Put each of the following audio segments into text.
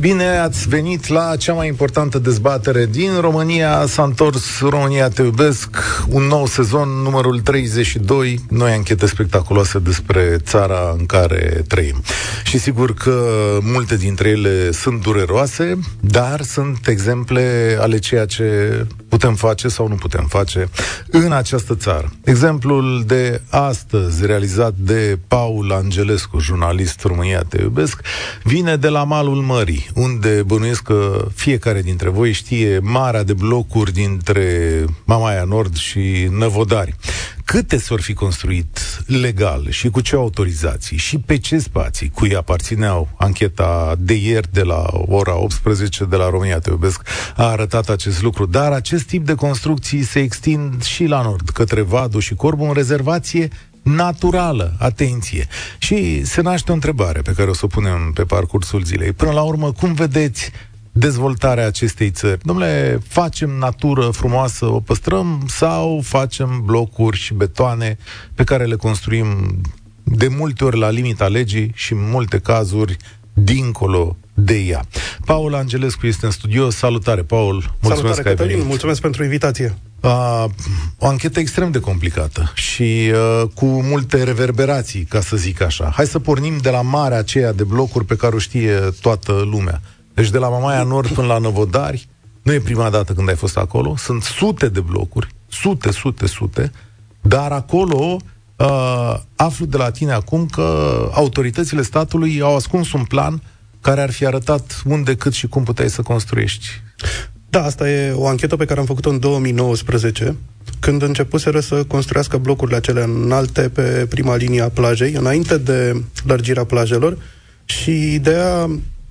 Bine ați venit la cea mai importantă dezbatere din România. S-a întors România Te Iubesc, un nou sezon, numărul 32, noi anchete spectaculoase despre țara în care trăim. Și sigur că multe dintre ele sunt dureroase, dar sunt exemple ale ceea ce putem face sau nu putem face în această țară. Exemplul de astăzi, realizat de Paul Angelescu, jurnalist România Te Iubesc, vine de la malul mării, unde bănuiesc că fiecare dintre voi știe marea de blocuri dintre Mamaia Nord și Năvodari. Câte s-or fi construit legal și cu ce autorizații și pe ce spații cui aparțineau ancheta de ieri de la ora 18 de la România Te Iubesc a arătat acest lucru, dar acest tip de construcții se extind și la nord, către Vadu și Corbu, în rezervație naturală, atenție. Și se naște o întrebare pe care o să o punem pe parcursul zilei. Până la urmă, cum vedeți dezvoltarea acestei țări? Domnule, facem natură frumoasă, o păstrăm sau facem blocuri și betoane pe care le construim de multe ori la limita legii și în multe cazuri dincolo de ea. Paul Angelescu este în studio. Salutare, Paul! Mulțumesc Salutare, că ai Cătălin. venit. Mulțumesc pentru invitație. Uh, o anchetă extrem de complicată și uh, cu multe reverberații, ca să zic așa. Hai să pornim de la marea aceea de blocuri pe care o știe toată lumea. Deci de la Mamaia Nord până la Năvodari, nu e prima dată când ai fost acolo, sunt sute de blocuri, sute, sute, sute, dar acolo uh, aflu de la tine acum că autoritățile statului au ascuns un plan care ar fi arătat unde, cât și cum puteai să construiești. Da, asta e o anchetă pe care am făcut-o în 2019, când începuseră să construiască blocurile acelea înalte pe prima linie a plajei, înainte de lărgirea plajelor, și ideea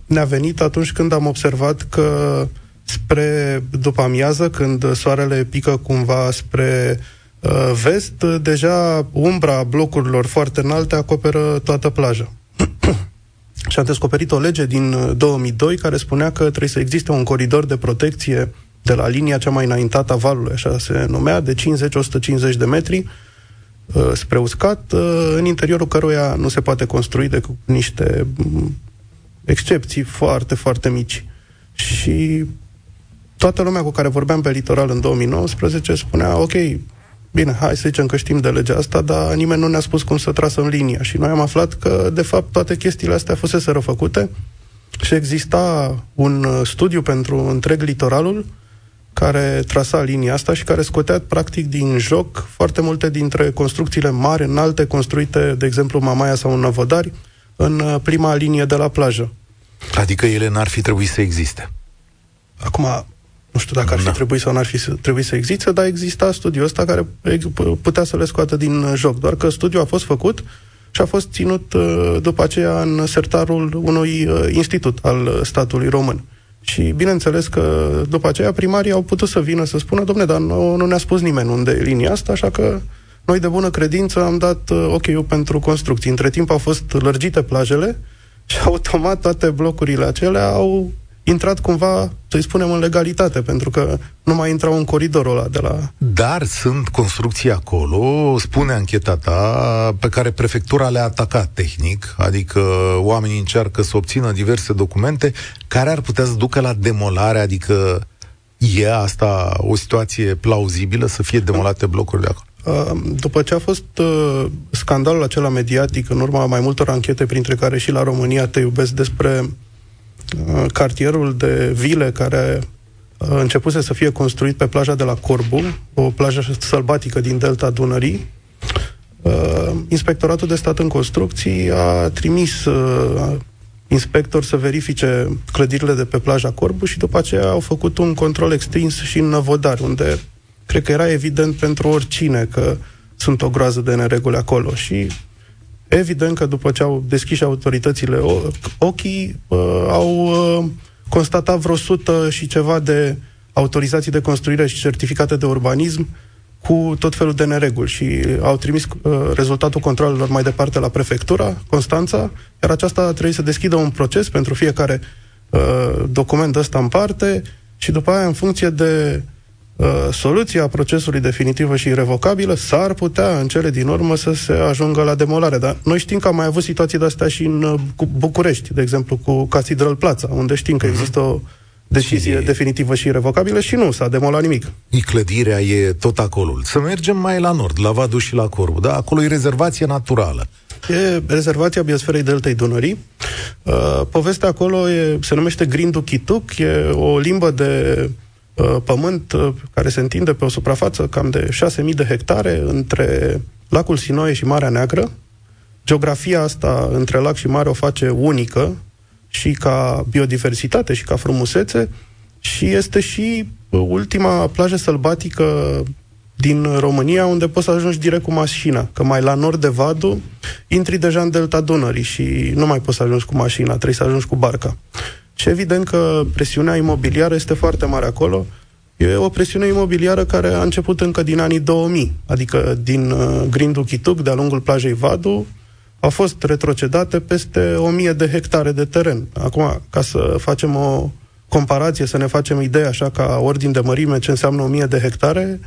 ne-a venit atunci când am observat că spre după amiază, când soarele pică cumva spre uh, vest, deja umbra blocurilor foarte înalte acoperă toată plaja. și am descoperit o lege din 2002 uh, care spunea că trebuie să existe un coridor de protecție de la linia cea mai înaintată a valului, așa se numea, de 50-150 de metri, uh, spre uscat, uh, în interiorul căruia nu se poate construi decât niște mm, excepții foarte, foarte mici. Și toată lumea cu care vorbeam pe litoral în 2019 spunea, ok, bine, hai să zicem că știm de legea asta, dar nimeni nu ne-a spus cum să trasăm linia. Și noi am aflat că, de fapt, toate chestiile astea fusese răfăcute și exista un uh, studiu pentru întreg litoralul care trasa linia asta și care scotea, practic, din joc foarte multe dintre construcțiile mari, înalte, construite, de exemplu, Mamaia sau în Năvodari, în uh, prima linie de la plajă. Adică ele n-ar fi trebuit să existe. Acum, nu știu dacă ar fi da. trebuit sau n-ar fi trebuit să existe, dar exista studiul ăsta care putea să le scoată din joc. Doar că studiul a fost făcut și a fost ținut uh, după aceea în sertarul unui uh, institut al statului român. Și bineînțeles că după aceea primarii au putut să vină să spună, domne, dar nu, nu ne-a spus nimeni unde e linia asta, așa că noi de bună credință am dat uh, ok-ul pentru construcții. Între timp au fost lărgite plajele și automat toate blocurile acelea au intrat cumva, să-i spunem, în legalitate, pentru că nu mai intrau în coridorul ăla de la... Dar sunt construcții acolo, spune ancheta ta, pe care prefectura le-a atacat tehnic, adică oamenii încearcă să obțină diverse documente care ar putea să ducă la demolare, adică e asta o situație plauzibilă să fie demolate blocurile acolo? Uh, după ce a fost uh, scandalul acela mediatic, în urma mai multor anchete, printre care și la România te iubesc despre Uh, cartierul de vile care uh, începuse să fie construit pe plaja de la Corbu, o plajă sălbatică din delta Dunării. Uh, Inspectoratul de stat în construcții a trimis inspector să verifice clădirile de pe plaja Corbu și după aceea au făcut un control extins și în Năvodar, unde cred că era evident pentru oricine că sunt o groază de nereguli acolo și Evident că după ce au deschis autoritățile ochii, uh, au uh, constatat vreo sută și ceva de autorizații de construire și certificate de urbanism cu tot felul de nereguli și au trimis uh, rezultatul controlelor mai departe la prefectura Constanța, iar aceasta trebuie să deschidă un proces pentru fiecare uh, document ăsta în parte și după aia, în funcție de uh, soluția procesului definitivă și irrevocabilă, s-ar putea, în cele din urmă, să se ajungă la demolare. Dar noi știm că am mai avut situații de-astea și în uh, București, de exemplu, cu Cathedral Plaza, unde știm că uh-huh. există o decizie și... definitivă și irrevocabilă și nu s-a demolat nimic. E clădirea e tot acolo. Să mergem mai la nord, la Vadu și la Corbu, da? Acolo e rezervație naturală. E rezervația biosferei Deltei Dunării. Uh, povestea acolo e, se numește Grindu Chituc, e o limbă de uh, pământ uh, care se întinde pe o suprafață cam de 6.000 de hectare între lacul Sinoie și Marea Neagră. Geografia asta între lac și mare o face unică și ca biodiversitate și ca frumusețe și este și ultima plajă sălbatică din România, unde poți să ajungi direct cu mașina. Că mai la nord de Vadu, intri deja în delta Dunării și nu mai poți să ajungi cu mașina, trebuie să ajungi cu barca. Și evident că presiunea imobiliară este foarte mare acolo. E o presiune imobiliară care a început încă din anii 2000, adică din uh, Grindul Chituc, de-a lungul plajei Vadu, au fost retrocedate peste 1000 de hectare de teren. Acum, ca să facem o comparație, să ne facem idee așa ca ordin de mărime ce înseamnă 1000 de hectare,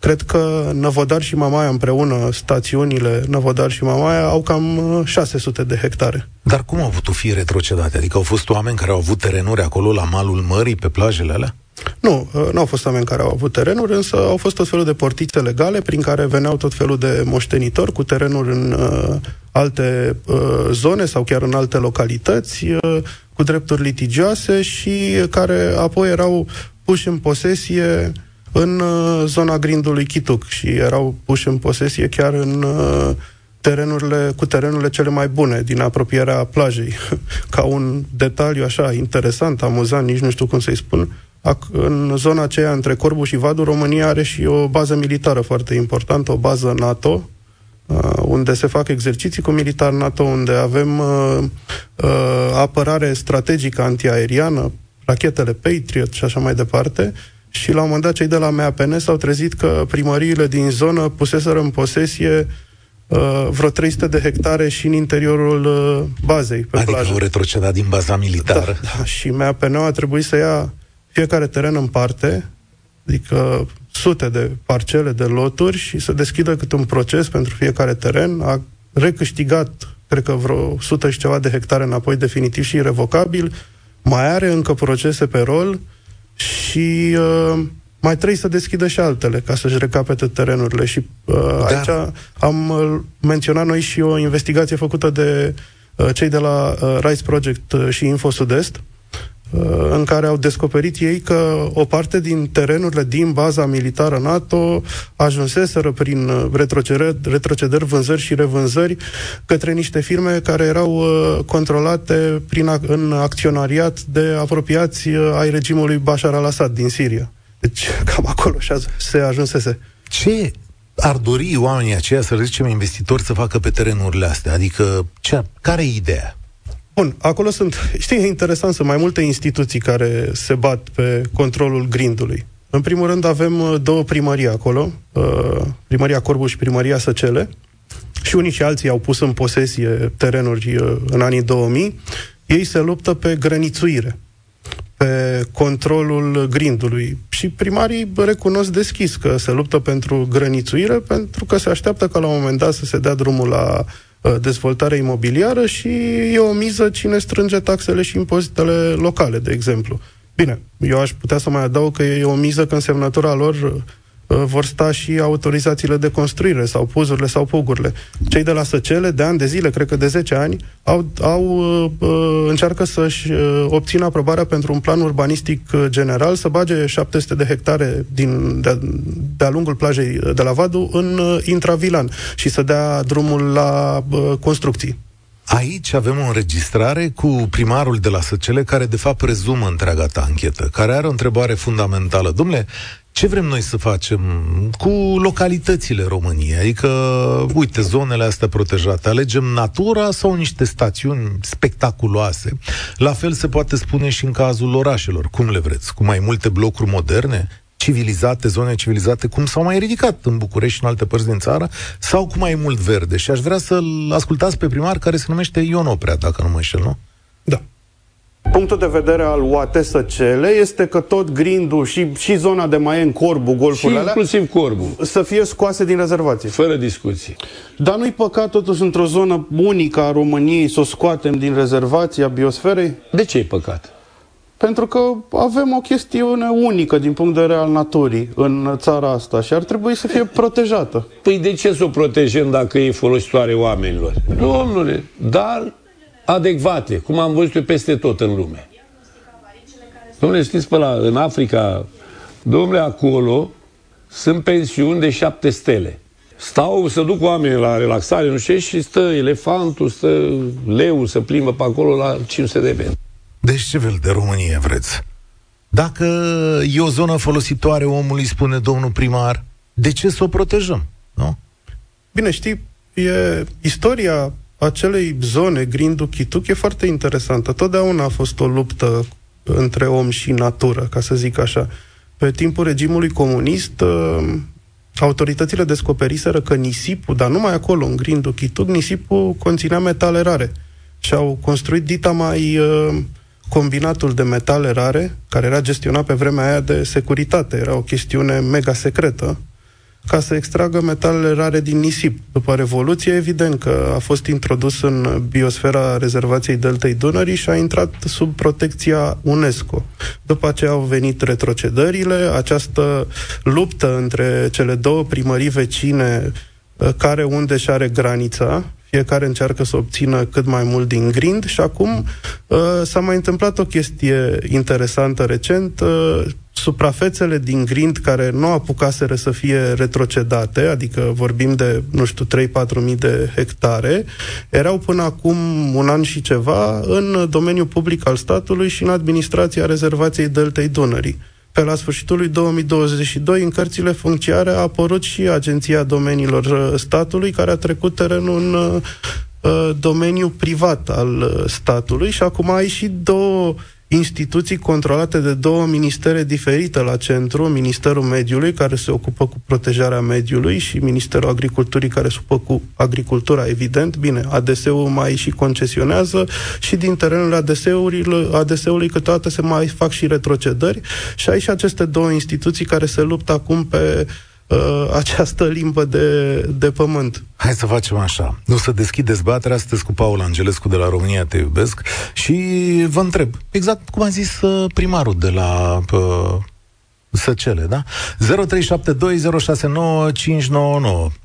Cred că Năvodar și Mamaia împreună, stațiunile Năvodar și Mamaia, au cam 600 uh, de hectare. Dar cum au putut fi retrocedate? Adică au fost oameni care au avut terenuri acolo la malul mării, pe plajele alea? Nu, uh, nu au fost oameni care au avut terenuri, însă au fost tot felul de portițe legale prin care veneau tot felul de moștenitori cu terenuri în uh, alte uh, zone sau chiar în alte localități, uh, cu drepturi litigioase și care apoi erau puși în posesie în uh, zona grindului Chituc și erau puși în posesie chiar în uh, terenurile, cu terenurile cele mai bune din apropierea plajei. Ca un detaliu așa interesant, amuzant, nici nu știu cum să-i spun, în zona aceea între Corbu și Vadu, România are și o bază militară foarte importantă, o bază NATO, uh, unde se fac exerciții cu militar NATO, unde avem uh, uh, apărare strategică antiaeriană, rachetele Patriot și așa mai departe, și la un moment dat cei de la MAPN s-au trezit că primăriile din zonă puseseră în posesie uh, vreo 300 de hectare și în interiorul uh, bazei, pe adică plajă. au retrocedat din baza militară. Da, da, și MAPN a trebuit să ia fiecare teren în parte, adică sute de parcele, de loturi și să deschidă cât un proces pentru fiecare teren. A recâștigat, cred că vreo 100 și ceva de hectare înapoi definitiv și irrevocabil. Mai are încă procese pe rol și uh, mai trebuie să deschidă și altele ca să-și recapete terenurile. Și uh, da. aici am uh, menționat noi și o investigație făcută de uh, cei de la uh, Rice Project uh, și Info Sud-Est, uh, în care au descoperit ei că o parte din terenurile din baza militară NATO ajunseseră prin uh, retrocedări, retrocedări vânzări și revânzări către niște firme care erau uh, controlate prin, în acționariat de apropiați ai regimului Bashar al-Assad din Siria. Deci cam acolo se ajunsese. Ce ar dori oamenii aceia, să zicem, investitori să facă pe terenurile astea? Adică, ce, care e ideea? Bun, acolo sunt, știi, e interesant, sunt mai multe instituții care se bat pe controlul grindului. În primul rând avem uh, două primării acolo, uh, primăria Corbu și primăria Săcele, și unii și alții au pus în posesie terenuri uh, în anii 2000. Ei se luptă pe grănițuire, pe controlul grindului. Și primarii recunosc deschis că se luptă pentru grănițuire, pentru că se așteaptă ca la un moment dat să se dea drumul la Uh, dezvoltare imobiliară și e o miză cine strânge taxele și impozitele locale, de exemplu. Bine, eu aș putea să mai adaug că e o miză că în semnătura lor Uh, vor sta și autorizațiile de construire sau puzurile sau pugurile. Cei de la Săcele, de ani de zile, cred că de 10 ani, au, au uh, uh, încearcă să-și uh, obțină aprobarea pentru un plan urbanistic uh, general, să bage 700 de hectare din, de, de-a lungul plajei de la Vadu în uh, intravilan și să dea drumul la uh, construcții. Aici avem o înregistrare cu primarul de la Săcele, care de fapt rezumă întreaga ta anchetă, care are o întrebare fundamentală. Domnule, ce vrem noi să facem cu localitățile României? Adică, uite, zonele astea protejate, alegem natura sau niște stațiuni spectaculoase? La fel se poate spune și în cazul orașelor. Cum le vreți? Cu mai multe blocuri moderne? civilizate, zone civilizate, cum s-au mai ridicat în București și în alte părți din țară, sau cu mai mult verde. Și aș vrea să-l ascultați pe primar care se numește Ion Oprea, dacă nu mă înșel, nu? Da. Punctul de vedere al UATSCL este că tot grindul și, și zona de Maien, Corbu, golfurile și inclusiv Corbu. să fie scoase din rezervație. Fără discuții. Dar nu-i păcat totuși într-o zonă unică a României să o scoatem din rezervația biosferei? De ce e păcat? Pentru că avem o chestiune unică din punct de vedere al naturii în țara asta și ar trebui să fie protejată. Păi de ce să o protejăm dacă e folositoare oamenilor? Domnule, dar adecvate, cum am văzut eu peste tot în lume. Domnule, știți pe la, în Africa, domnule, acolo sunt pensiuni de șapte stele. Stau să duc oamenii la relaxare, nu știu, și stă elefantul, stă leu să plimbă pe acolo la 500 de metri. Deci ce fel de Românie vreți? Dacă e o zonă folositoare omului, spune domnul primar, de ce să o protejăm? Nu? Bine, știi, e istoria acelei zone, Grindu Chituc, e foarte interesantă. Totdeauna a fost o luptă între om și natură, ca să zic așa. Pe timpul regimului comunist, uh, autoritățile descoperiseră că nisipul, dar numai acolo, în Grindu Chituc, nisipul conținea metale rare. Și au construit dita mai uh, combinatul de metale rare, care era gestionat pe vremea aia de securitate, era o chestiune mega secretă, ca să extragă metalele rare din nisip. După Revoluție, evident că a fost introdus în biosfera rezervației Deltei Dunării și a intrat sub protecția UNESCO. După aceea au venit retrocedările, această luptă între cele două primării vecine care unde și are granița, fiecare încearcă să obțină cât mai mult din grind și acum uh, s-a mai întâmplat o chestie interesantă recent. Uh, suprafețele din grind care nu apucaseră să fie retrocedate, adică vorbim de, nu știu, 3-4 mii de hectare, erau până acum un an și ceva în domeniul public al statului și în administrația rezervației Deltei Dunării. Pe la sfârșitul lui 2022, în cărțile funciare a apărut și Agenția Domeniilor uh, Statului, care a trecut terenul în uh, uh, domeniul privat al statului și acum ai și două instituții controlate de două ministere diferite la centru, Ministerul Mediului, care se ocupă cu protejarea mediului, și Ministerul Agriculturii, care se ocupă cu agricultura, evident. Bine, ADS-ul mai și concesionează și din terenul ADS-ului, ADS-ului câteodată se mai fac și retrocedări și ai și aceste două instituții care se luptă acum pe uh, uh, această limbă de, de pământ. Hai să facem așa. Nu să deschid dezbaterea, sunteți cu Paul Angelescu de la România Te Iubesc și vă întreb, exact cum a zis uh, primarul de la uh, Săcele, da? 0372069599.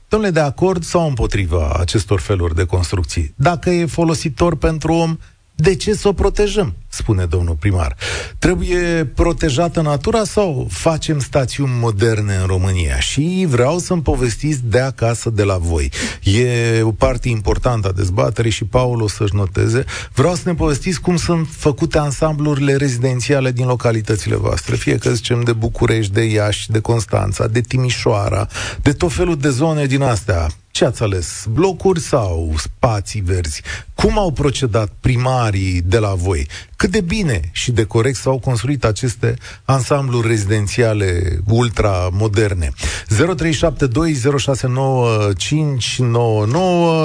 Domnule, de acord sau împotriva acestor feluri de construcții? Dacă e folositor pentru om, de ce să o protejăm? spune domnul primar. Trebuie protejată natura sau facem stațiuni moderne în România? Și vreau să-mi povestiți de acasă de la voi. E o parte importantă a dezbaterii și Paul o să-și noteze. Vreau să ne povestiți cum sunt făcute ansamblurile rezidențiale din localitățile voastre. Fie că zicem de București, de Iași, de Constanța, de Timișoara, de tot felul de zone din astea. Ce ați ales? Blocuri sau spații verzi? Cum au procedat primarii de la voi? cât de bine și de corect s-au construit aceste ansambluri rezidențiale ultra-moderne.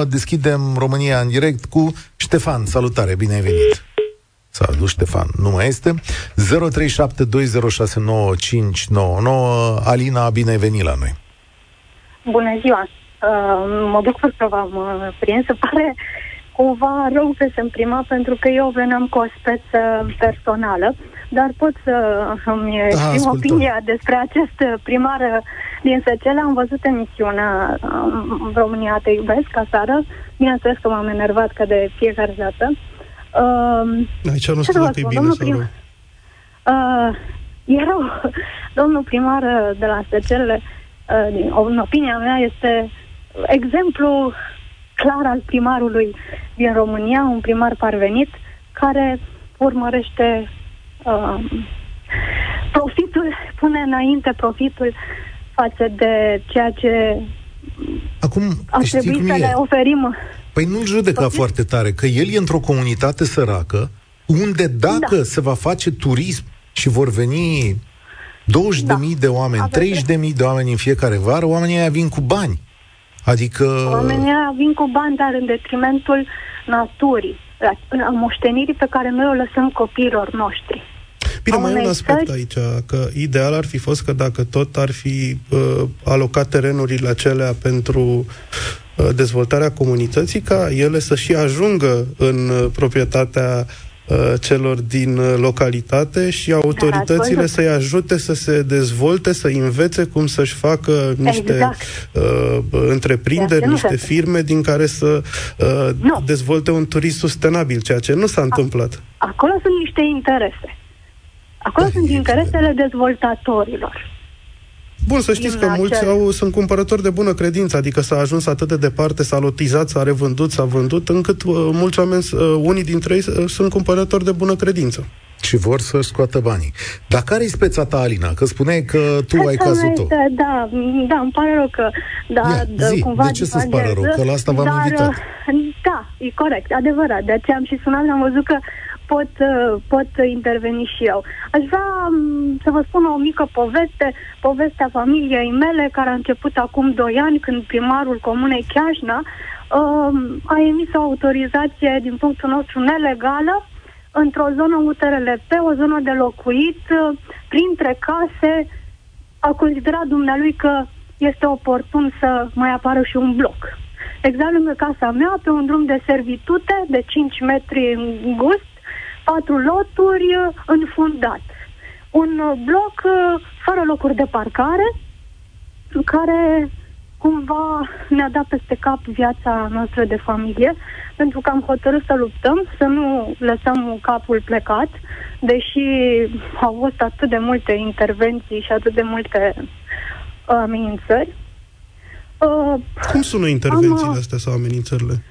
0372069599 Deschidem România în direct cu Ștefan. Salutare, bine ai venit! S-a adus Ștefan, nu mai este. 0372069599 Alina, bine ai venit la noi! Bună ziua! Uh, mă bucur că v-am uh, prins. Se pare cumva rău că sunt prima, pentru că eu veneam cu o speță personală, dar pot să îmi da, exprim opinia despre acest primar din Săcele. Am văzut emisiunea um, România te iubesc aseară. Bineînțeles că m-am enervat ca de fiecare dată. Uh, Aici nu știu dacă e bine sau prim... Uh, erau, domnul primar de la Săcele, uh, în opinia mea, este exemplu clar al primarului din România, un primar parvenit, care urmărește uh, profitul, pune înainte profitul față de ceea ce Acum, ar trebui să le oferim. Păi nu-l judeca profit? foarte tare, că el e într-o comunitate săracă, unde dacă da. se va face turism și vor veni 20.000 da. de oameni, 30.000 de oameni în fiecare vară, oamenii aia vin cu bani. Adică... Oamenii vin cu bani, dar în detrimentul naturii. la, la moștenirii pe care noi o lăsăm copiilor noștri. Bine, mai e un aspect țări... aici, că ideal ar fi fost că dacă tot ar fi uh, alocat terenurile acelea pentru uh, dezvoltarea comunității, ca ele să și ajungă în uh, proprietatea uh, celor din uh, localitate și autoritățile să-i ajute să se dezvolte, să învețe cum să-și facă niște exact. uh, întreprinderi, de niște firme din care să uh, dezvolte un turism sustenabil, ceea ce nu s-a întâmplat. Acolo sunt niște interese. Acolo da, sunt interesele dezvoltatorilor. Bun, să știți că mulți au, sunt cumpărători de bună credință, adică s-a ajuns atât de departe, s-a lotizat, s-a revândut, s-a vândut, încât uh, mulți oameni, uh, unii dintre ei, uh, sunt cumpărători de bună credință. Și vor să-și scoată banii. Dar care e speța ta, Alina? Că spuneai că tu Speța ai cazul tău. Da, da, îmi pare rău că... Da, Ia, zi, cumva de ce să-ți pare rău? Că la asta v-am dar, invitat. Da, e corect, adevărat. De aceea am și sunat, am văzut că pot, uh, pot interveni și eu. Aș vrea um, să vă spun o mică poveste, povestea familiei mele, care a început acum 2 ani, când primarul comunei Chiajna um, a emis o autorizație, din punctul nostru, nelegală, într-o zonă UTRLP, o zonă de locuit, uh, printre case, a considerat dumnealui că este oportun să mai apară și un bloc. Exact lângă casa mea, pe un drum de servitute de 5 metri gust, patru loturi uh, înfundat. Un uh, bloc uh, fără locuri de parcare, care cumva ne-a dat peste cap viața noastră de familie, pentru că am hotărât să luptăm, să nu lăsăm capul plecat, deși au fost atât de multe intervenții și atât de multe amenințări. Uh, Cum sună intervențiile am, astea sau amenințările?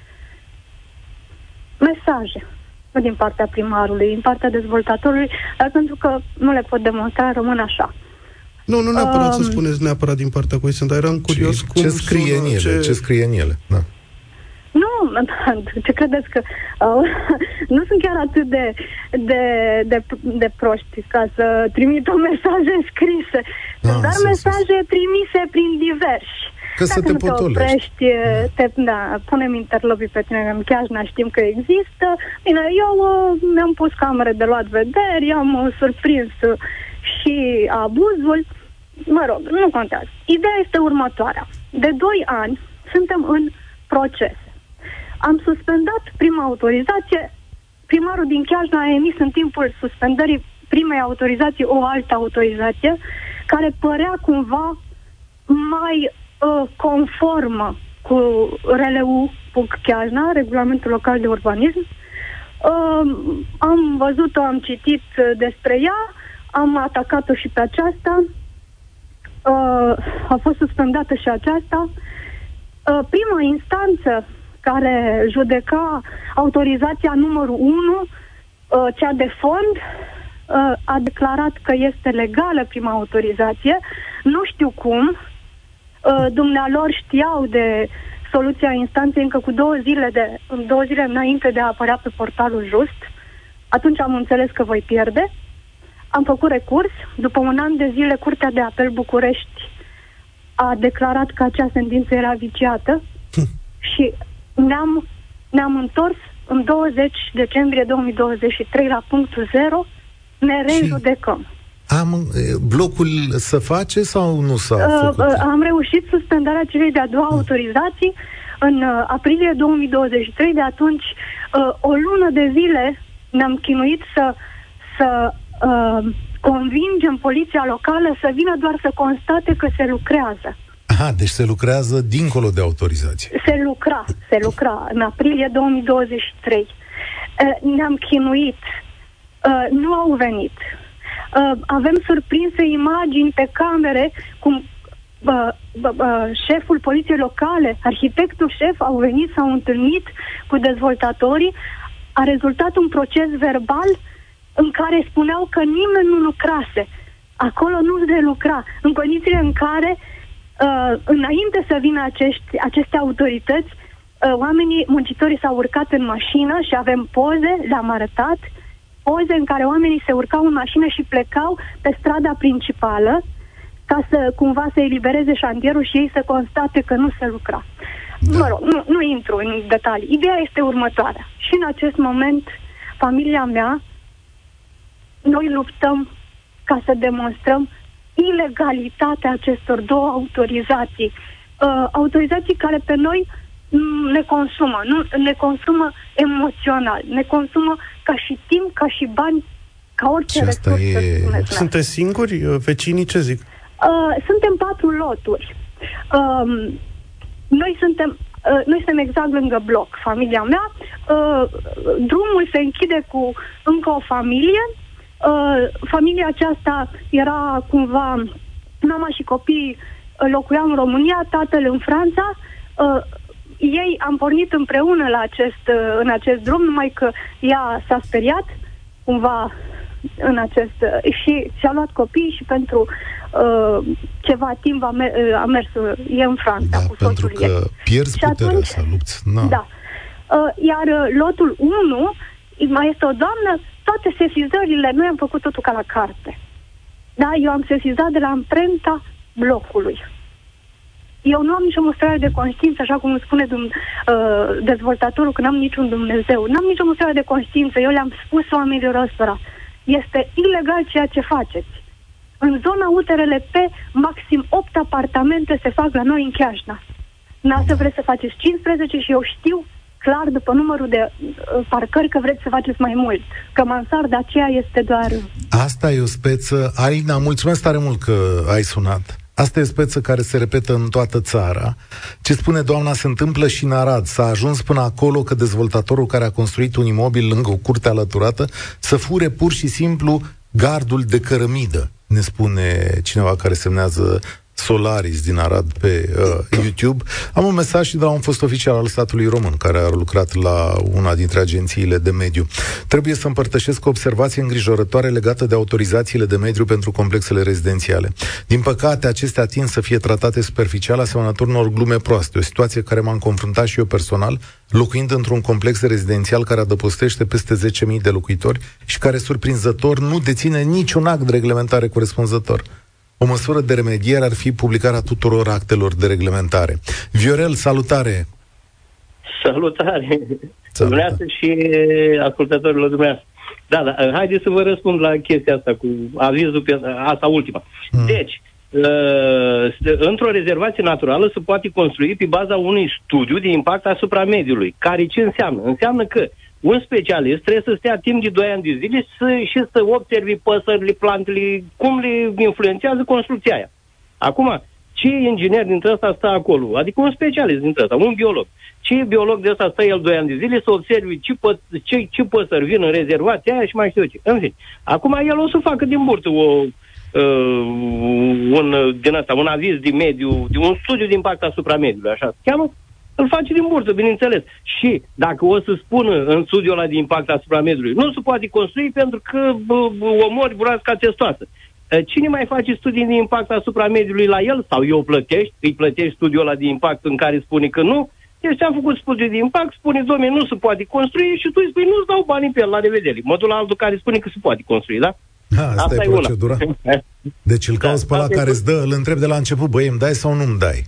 Mesaje nu din partea primarului, din partea dezvoltatorului, dar pentru că nu le pot demonstra, rămân așa. Nu, nu neapărat um, să spuneți neapărat din partea cui sunt, dar eram curios ce, cum ce scrie sună, în ele, ce... ce scrie în ele. Da. Nu, ce credeți că uh, nu sunt chiar atât de, de, de, de proști ca să trimită mesaje scrise. Sunt ah, dar mesaje trimise prin diversi. Că Dacă să te nu te oprești, te, da, punem interlopii pe tine, în Chiajna știm că există. Bine, eu uh, mi-am pus camere de luat vederi, am uh, surprins uh, și abuzul. Mă rog, nu contează. Ideea este următoarea. De 2 ani suntem în proces. Am suspendat prima autorizație. Primarul din Chiajna a emis în timpul suspendării primei autorizații o altă autorizație care părea cumva mai uh, conformă cu RLU Chiajna, Regulamentul Local de Urbanism. Uh, am văzut-o, am citit despre ea, am atacat-o și pe aceasta. Uh, a fost suspendată și aceasta. Uh, prima instanță care judeca autorizația numărul 1, uh, cea de fond, uh, a declarat că este legală prima autorizație. Nu știu cum, Uh, dumnealor știau de soluția instanței încă cu două zile, de, două zile înainte de a apărea pe portalul just. Atunci am înțeles că voi pierde. Am făcut recurs. După un an de zile, Curtea de Apel București a declarat că acea sentință era viciată hm. și ne-am, ne-am întors în 20 decembrie 2023 la punctul 0, ne rejudecăm. Am blocul să face sau nu s-a uh, făcut? Uh, am reușit suspendarea celei de-a doua uh. autorizații în uh, aprilie 2023. De atunci, uh, o lună de zile ne-am chinuit să, să uh, convingem poliția locală să vină doar să constate că se lucrează. Aha, deci se lucrează dincolo de autorizație. Se lucra, se lucra în aprilie 2023. Uh, ne-am chinuit. Uh, nu au venit uh, avem surprinse imagini pe camere cum uh, uh, șeful poliției locale, arhitectul șef au venit, s-au întâlnit cu dezvoltatorii, a rezultat un proces verbal în care spuneau că nimeni nu lucrase. Acolo nu se lucra. În condițiile în care, uh, înainte să vină acești, aceste autorități, uh, oamenii, muncitorii s-au urcat în mașină și avem poze, le-am arătat, uh, poze în care oamenii se urcau în mașină și plecau pe strada principală ca să cumva să elibereze șantierul și ei să constate că nu se lucra. Da. Mă rog, nu, nu intru în detalii. Ideea este următoarea. Și în acest moment, familia mea, noi luptăm ca să demonstrăm ilegalitatea acestor două autorizații. Uh, autorizații care pe noi mm, ne consumă, nu, ne consumă emoțional, ne consumă ca și timp, ca și bani, ca orice resursă. E... Sunteți singuri? Uh, vecinii ce zic? Uh, suntem patru loturi. Uh, noi suntem uh, noi suntem exact lângă bloc, familia mea. Uh, drumul se închide cu încă o familie. Uh, familia aceasta era cumva mama și copiii locuiau în România, tatăl în Franța. Uh, ei am pornit împreună la acest, uh, în acest drum, numai că ea s-a speriat cumva în acest... Uh, și și-a luat copii și pentru uh, ceva timp a, mer- uh, a mers, e în Franța da, cu pentru că ei. pierzi și puterea atunci, să lupți. No. Da. Uh, iar lotul 1, mai este o doamnă, toate sesizările, noi am făcut totul ca la carte. Da, eu am sesizat de la amprenta blocului. Eu nu am nicio măsurare de conștiință, așa cum spune dum, uh, dezvoltatorul, că n-am niciun Dumnezeu. N-am nicio măsurare de conștiință. Eu le-am spus oamenilor ăstora. Este ilegal ceea ce faceți. În zona UTRLP, maxim 8 apartamente se fac la noi în Chiajna. N-a să vreți să faceți 15 și eu știu clar după numărul de uh, parcări că vreți să faceți mai mult. Că mansarda aceea este doar... Asta e o speță. Alina, mulțumesc tare mult că ai sunat. Asta e speță care se repetă în toată țara. Ce spune doamna se întâmplă și în Arad. S-a ajuns până acolo că dezvoltatorul care a construit un imobil lângă o curte alăturată să fure pur și simplu gardul de cărămidă, ne spune cineva care semnează Solaris din Arad pe uh, YouTube. Am un mesaj și de la un fost oficial al statului român care a lucrat la una dintre agențiile de mediu. Trebuie să împărtășesc o observație îngrijorătoare legată de autorizațiile de mediu pentru complexele rezidențiale. Din păcate, acestea tind să fie tratate superficial, asemănător unor glume proaste, o situație care m-am confruntat și eu personal, locuind într-un complex rezidențial care adăpostește peste 10.000 de locuitori și care, surprinzător, nu deține niciun act de reglementare corespunzător. O măsură de remediere ar fi publicarea tuturor actelor de reglementare. Viorel, salutare! Salutare! Dumneavoastră și ascultătorilor dumneavoastră. Da, da, haideți să vă răspund la chestia asta cu avizul pe asta ultima. Hmm. Deci, uh, într-o rezervație naturală se poate construi pe baza unui studiu de impact asupra mediului. Care ce înseamnă? Înseamnă că uh, un specialist trebuie să stea timp de 2 ani de zile să, și să observi păsările, plantele, cum le influențează construcția aia. Acum, ce inginer dintre ăsta stă acolo? Adică un specialist dintre ăsta, un biolog. Ce biolog de ăsta stă el 2 ani de zile să observi ce, pă, ce, ce păsări vin în rezervația aia și mai știu ce. În fine, acum el o să facă din burtă o, uh, un, din asta, un aviz de mediu, de un studiu de impact asupra mediului, așa se cheamă, îl face din burtă, bineînțeles. Și dacă o să spună în studiul ăla de impact asupra mediului, nu se poate construi pentru că bă, bă, omori broasca testoasă. Cine mai face studii de impact asupra mediului la el? Sau eu plătești, îi plătești studiul ăla de impact în care spune că nu? Deci am făcut studiul de impact, spune, domnule, nu se poate construi și tu îi spui, nu-ți dau banii pe el, la revedere. Mădul altul care spune că se poate construi, da? Ha, asta, asta e procedura. Una. Deci îl cauți da, pe ăla care îți dă, îl întreb de la început, băi, îmi dai sau nu îmi dai?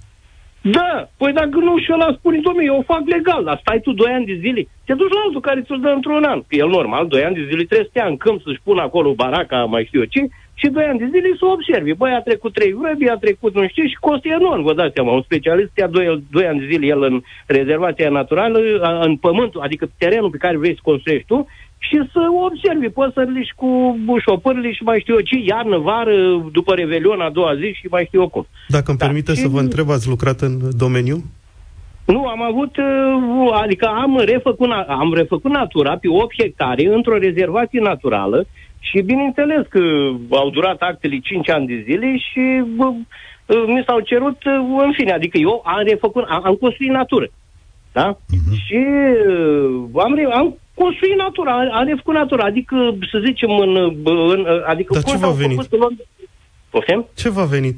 Da, păi dacă nu și ăla spune, domnule, eu o fac legal, dar stai tu doi ani de zile, te duci la altul care ți-l dă într-un an. Că el normal, doi ani de zile trebuie să stea în câmp, să-și pună acolo baraca, mai știu eu ce, și doi ani de zile să observi. Băi, a trecut trei vrăbi, a trecut nu știu și costă enorm, vă dați seama. Un specialist ia doi, doi ani de zile el în rezervația naturală, în pământ, adică terenul pe care vrei să construiești tu, și să observi păsările și cu șopările și mai știu eu ce, iarnă, vară, după Revelion, a doua zi și mai știu eu cum. Dacă îmi da. permite și... să vă întreb, ați lucrat în domeniu? Nu, am avut, uh, adică am refăcut, am refăcut natura pe 8 hectare într-o rezervație naturală și bineînțeles că au durat actele 5 ani de zile și bă, uh, mi s-au cerut, uh, în fine, adică eu am refăcut, am, am construit natură. Da? Uh-huh. Și am, am construi natura, are cu natura, adică, să zicem, în... în adică Dar ce v-a venit? Poftim? Ce v-a venit?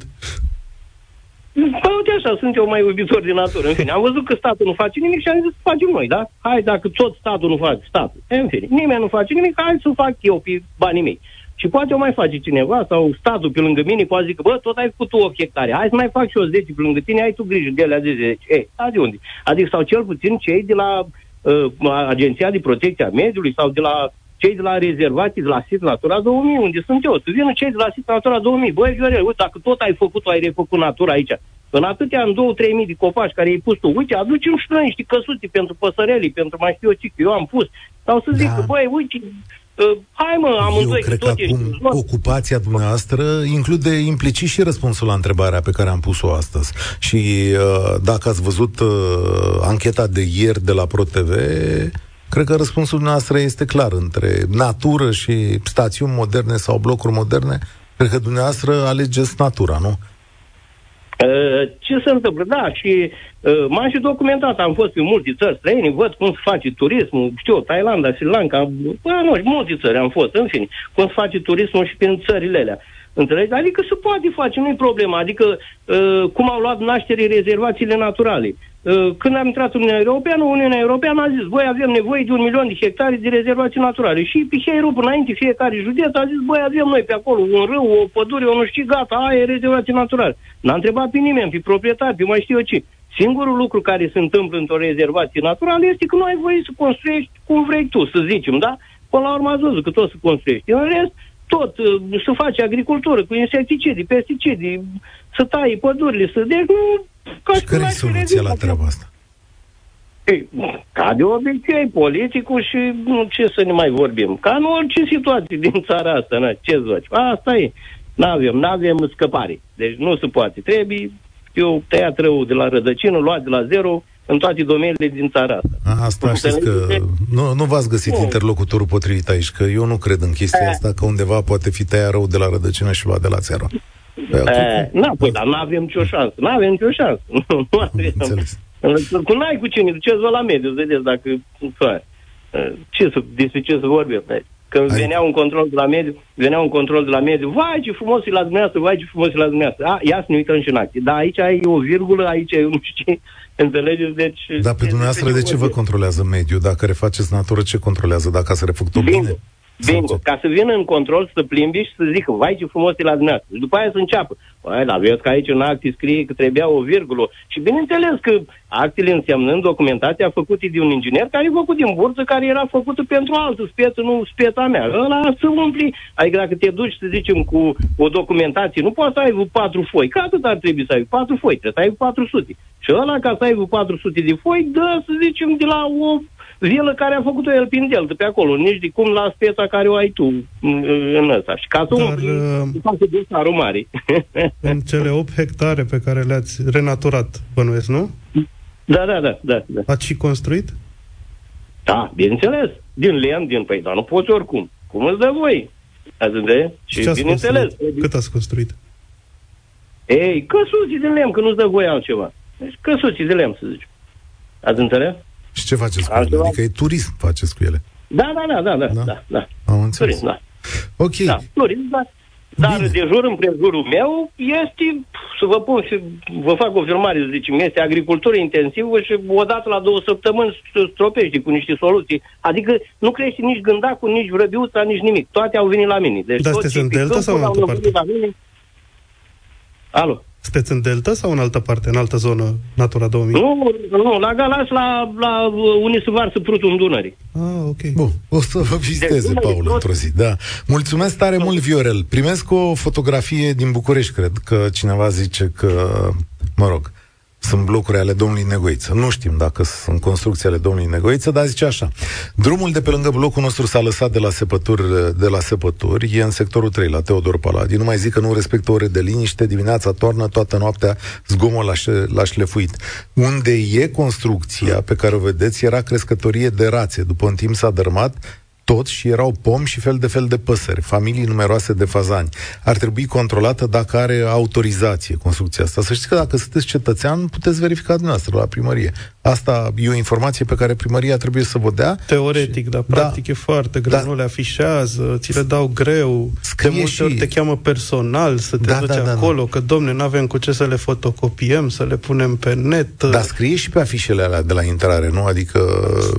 Păi uite așa, sunt eu mai iubitor de natură. În fine, am văzut că statul nu face nimic și am zis să facem noi, da? Hai, dacă tot statul nu face, statul. În fine, nimeni nu face nimic, hai să fac eu pe banii mei. Și poate o mai face cineva sau statul pe lângă mine poate zic, bă, tot ai făcut tu 8 hectare, hai să mai fac și eu 10 pe lângă tine, ai tu grijă de ele de 10. Ei, a de unde? Adică sau cel puțin cei de la uh, Agenția de Protecție a Mediului sau de la cei de la rezervații de la SIT Natura 2000, unde sunt eu. Să vină cei de la SIT Natura 2000. Băi, Viorel, uite, dacă tot ai făcut, ai refăcut natura aici. În atâtea, în 2-3 mii de copaci care ai pus tu, uite, aducem și noi niște căsuți pentru păsăreli, pentru mai știu eu ce, eu am pus. Sau să zic, da. băi, uite, Uh, hai mă, amândoi Eu cred că acum ocupația dumneavoastră include implicit și răspunsul la întrebarea pe care am pus-o astăzi. Și uh, dacă ați văzut uh, ancheta de ieri de la ProTV, cred că răspunsul dumneavoastră este clar. Între natură și stațiuni moderne sau blocuri moderne, cred că dumneavoastră alegeți natura, nu? Uh, ce se întâmplă? Da, și uh, m-am și documentat, am fost pe multe țări străine, văd cum se face turismul, știu, Thailanda, Sri Lanka, bă, nu, multe țări am fost, în fine, cum se face turismul și prin țările alea. Înțelegi? Adică se poate face, nu-i problema. Adică uh, cum au luat naștere rezervațiile naturale. Uh, când am intrat în Uniunea Europeană, Uniunea Europeană a zis, voi avem nevoie de un milion de hectare de rezervații naturale. Și Piheiru, înainte, fiecare județ a zis, voi avem noi pe acolo un râu, o pădure, o nu știu, gata, aia e rezervație naturală. N-a întrebat pe nimeni, pe proprietar, pe mai știu eu ce. Singurul lucru care se întâmplă într-o rezervație naturală este că nu ai voie să construiești cum vrei tu, să zicem, da? Până la urmă ați văzut că tot să construiești. În rest, tot, uh, să face agricultură cu insecticidi, pesticidi, să tai pădurile, să... Deci nu... Ca și care e soluția la treaba asta? Ei, ca de obicei, politicul și nu, ce să ne mai vorbim. Ca în orice situație din țara asta, na, ce zici? Asta e. N-avem, n-avem scăpare. Deci nu se poate. Trebuie, eu tăiat rău de la rădăcină, luat de la zero, în toate domeniile din țara asta. Asta știți că nu, nu v-ați găsit nu. interlocutorul potrivit aici, că eu nu cred în chestia asta, că undeva poate fi tăiat rău de la rădăcină și luat de la țară. Nu, păi, dar nu avem nicio șansă. Nu avem nicio șansă. Nu, nu avem. Cu n-ai cu cine, duceți-vă la mediu, vedeți dacă... Ce să, despre ce să vorbim? Când Ai... venea un control de la mediu, venea un control de la mediu, vai ce frumos e la dumneavoastră, vai ce frumos e la dumneavoastră. A, ia să ne uităm și în acte. Dar aici ai o virgulă, aici e nu știu Înțelegeți? Deci... Dar pe dumneavoastră de ce vă controlează mediul? Dacă refaceți natură, ce controlează? Dacă ați refăcut-o bine? Bingo. Ca să vină în control, să plimbi și să zică, vai ce frumos e la dumneavoastră. Și după aia să înceapă. Păi, dar vezi că aici în acte scrie că trebuia o virgulă. Și bineînțeles că actele însemnând documentația făcută de un inginer care e făcut din bursă, care era făcută pentru altă speță, nu speța mea. Ăla să umpli. Adică dacă te duci, să zicem, cu o documentație, nu poți să ai patru foi. Că atât ar trebui să ai patru foi, trebuie să ai 400. Și ăla, ca să ai 400 de foi, dă, să zicem, de la o vilă care a făcut-o el prin de pe acolo, nici de cum la speța care o ai tu în ăsta. Și ca să Dar, umpli, uh, de sarul mare. în cele 8 hectare pe care le-ați renaturat, bănuiesc, nu? Da, da, da. da, da. Ați și construit? Da, bineînțeles. Din lemn, din... Păi, dar nu poți oricum. Cum îți dă voi? Ați înțeles? Și, și bineînțeles. Construit? Cât ați construit? Ei, căsuții de lemn, că nu-ți dă voie altceva. Deci căsuții de lemn, să zici. Ați înțeles? Și ce faceți cu ele? Adică e turism faceți cu ele. Da, da, da, da, da, da. da, da. Am înțeles. Turism, da. Ok. Da, turism, da. Dar Bine. de jur împrejurul meu este, să vă pun și vă fac o filmare, să zicem, este agricultură intensivă și odată la două săptămâni stropește cu niște soluții. Adică nu crește nici gândacul, nici vrăbiuța, nici nimic. Toate au venit la mine. Deci Dar sunteți în delta sau în altă parte? La mine. Alo? Sunteți în Delta sau în altă parte, în altă zonă, Natura 2000? Nu, nu, la Galați, la, la unde se varsă prutul în Dunării. Ah, ok. Bun, o să vă viziteze, Paul, într-o zi, da. Mulțumesc tare mult, Viorel. Primesc o fotografie din București, cred că cineva zice că, mă rog, sunt blocuri ale domnului Negoiță. Nu știm dacă sunt construcții ale domnului Negoiță, dar zice așa. Drumul de pe lângă blocul nostru s-a lăsat de la săpături, de la săpături, e în sectorul 3, la Teodor Paladi. Nu mai zic că nu respectă ore de liniște, dimineața toarnă, toată noaptea zgomot la, la șlefuit. Unde e construcția pe care o vedeți era crescătorie de rațe. După un timp s-a dărmat, tot și erau pomi și fel de fel de păsări, familii numeroase de fazani. Ar trebui controlată dacă are autorizație construcția asta. Să știți că dacă sunteți cetățean, puteți verifica dumneavoastră la primărie. Asta e o informație pe care primăria trebuie să vă dea. Teoretic, și... dar da. practic da, e foarte greu. Da. Nu le afișează, ți le dau greu. Scrie de multe și... ori te cheamă personal să te da, duci da, da, acolo, da. că domne, nu avem cu ce să le fotocopiem, să le punem pe net. Dar scrie și pe afișele alea de la intrare, nu? Adică...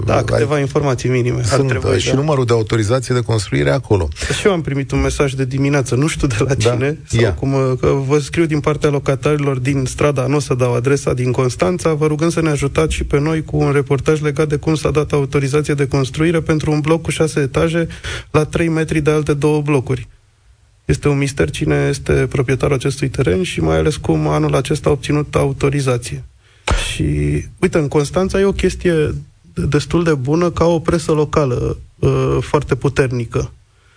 Da, câteva ai... informații minime. Sunt, trebui, și da. numărul de autorizație de construire acolo. Și eu am primit un mesaj de dimineață, nu știu de la da. cine, sau Ia. cum, că vă scriu din partea locatarilor din strada, nu o să dau adresa, din Constanța, vă rugăm să ne ajutați și pe noi cu un reportaj legat de cum s-a dat autorizație de construire pentru un bloc cu șase etaje la 3 metri de alte două blocuri. Este un mister cine este proprietarul acestui teren și mai ales cum anul acesta a obținut autorizație. Și, uite, în Constanța e o chestie destul de bună ca o presă locală uh, foarte puternică.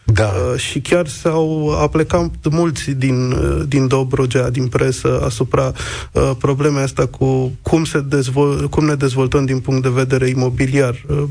Da. Uh, și chiar s-au aplecat mulți din, uh, din Dobrogea, din presă, asupra uh, problemei asta cu cum, se dezvol- cum ne dezvoltăm din punct de vedere imobiliar. Uh,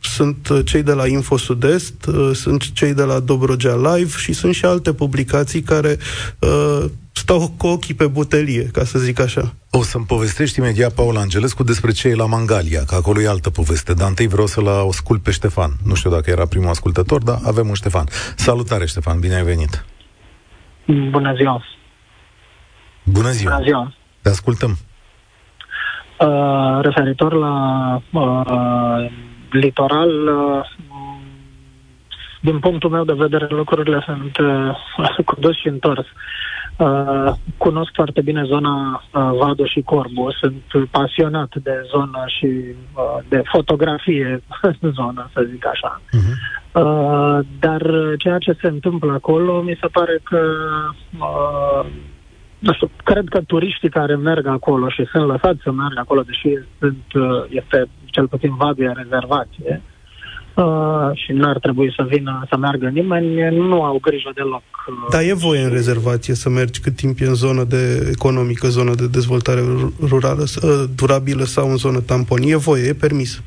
sunt cei de la Info Sud-Est, uh, sunt cei de la Dobrogea Live și sunt și alte publicații care uh, stau cu ochii pe butelie, ca să zic așa. O să-mi povestești imediat, Paul Angelescu, despre ce e la Mangalia, că acolo e altă poveste. Dar întâi vreau să-l ascult pe Ștefan. Nu știu dacă era primul ascultător, dar avem un Ștefan. Salutare, Ștefan, bine ai venit! Bună ziua! Bună ziua! Bună ziua! Te ascultăm! Uh, referitor la uh, litoral, uh, din punctul meu de vedere, lucrurile sunt uh, cu dos și întors. Uh, cunosc foarte bine zona uh, Vado și Corbu, sunt pasionat de zonă și uh, de fotografie în zonă, să zic așa. Uh-huh. Uh, dar ceea ce se întâmplă acolo, mi se pare că uh, nu știu, cred că turiștii care merg acolo și sunt lăsați să meargă acolo, deși sunt, uh, este cel puțin Vadia rezervație, uh, uh, și nu ar trebui să vină să meargă nimeni, nu au grijă deloc. Uh, Dar e voie în rezervație să mergi cât timp e în zonă de economică, zonă de dezvoltare rurală, uh, durabilă sau în zonă tampon. E voie, e permis.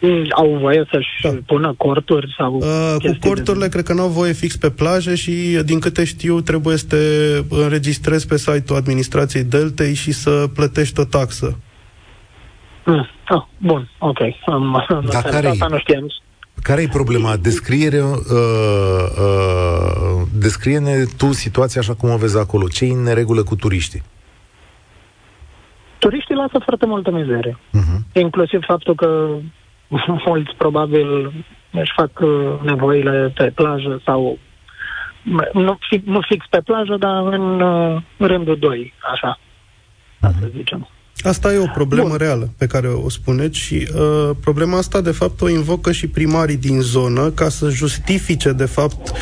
Mm, au voie să-și da. pună corturi sau uh, Cu corturile de... cred că nu au voie fix pe plajă și din câte știu trebuie să te înregistrezi pe site-ul administrației Deltei și să plătești o taxă. Mm. Ah, bun, ok. Am, Dar care asta nu știam. Care e problema? Descriere, uh, uh, descrie-ne tu situația așa cum o vezi acolo. Ce e în neregulă cu turiștii? Turiștii lasă foarte multă mizerie. Uh-huh. Inclusiv faptul că mulți probabil își fac uh, nevoile pe plajă sau nu, nu fix pe plajă, dar în uh, rândul 2, așa, uh-huh. să zicem. Asta e o problemă Bun. reală pe care o spuneți și uh, problema asta, de fapt, o invocă și primarii din zonă ca să justifice, de fapt,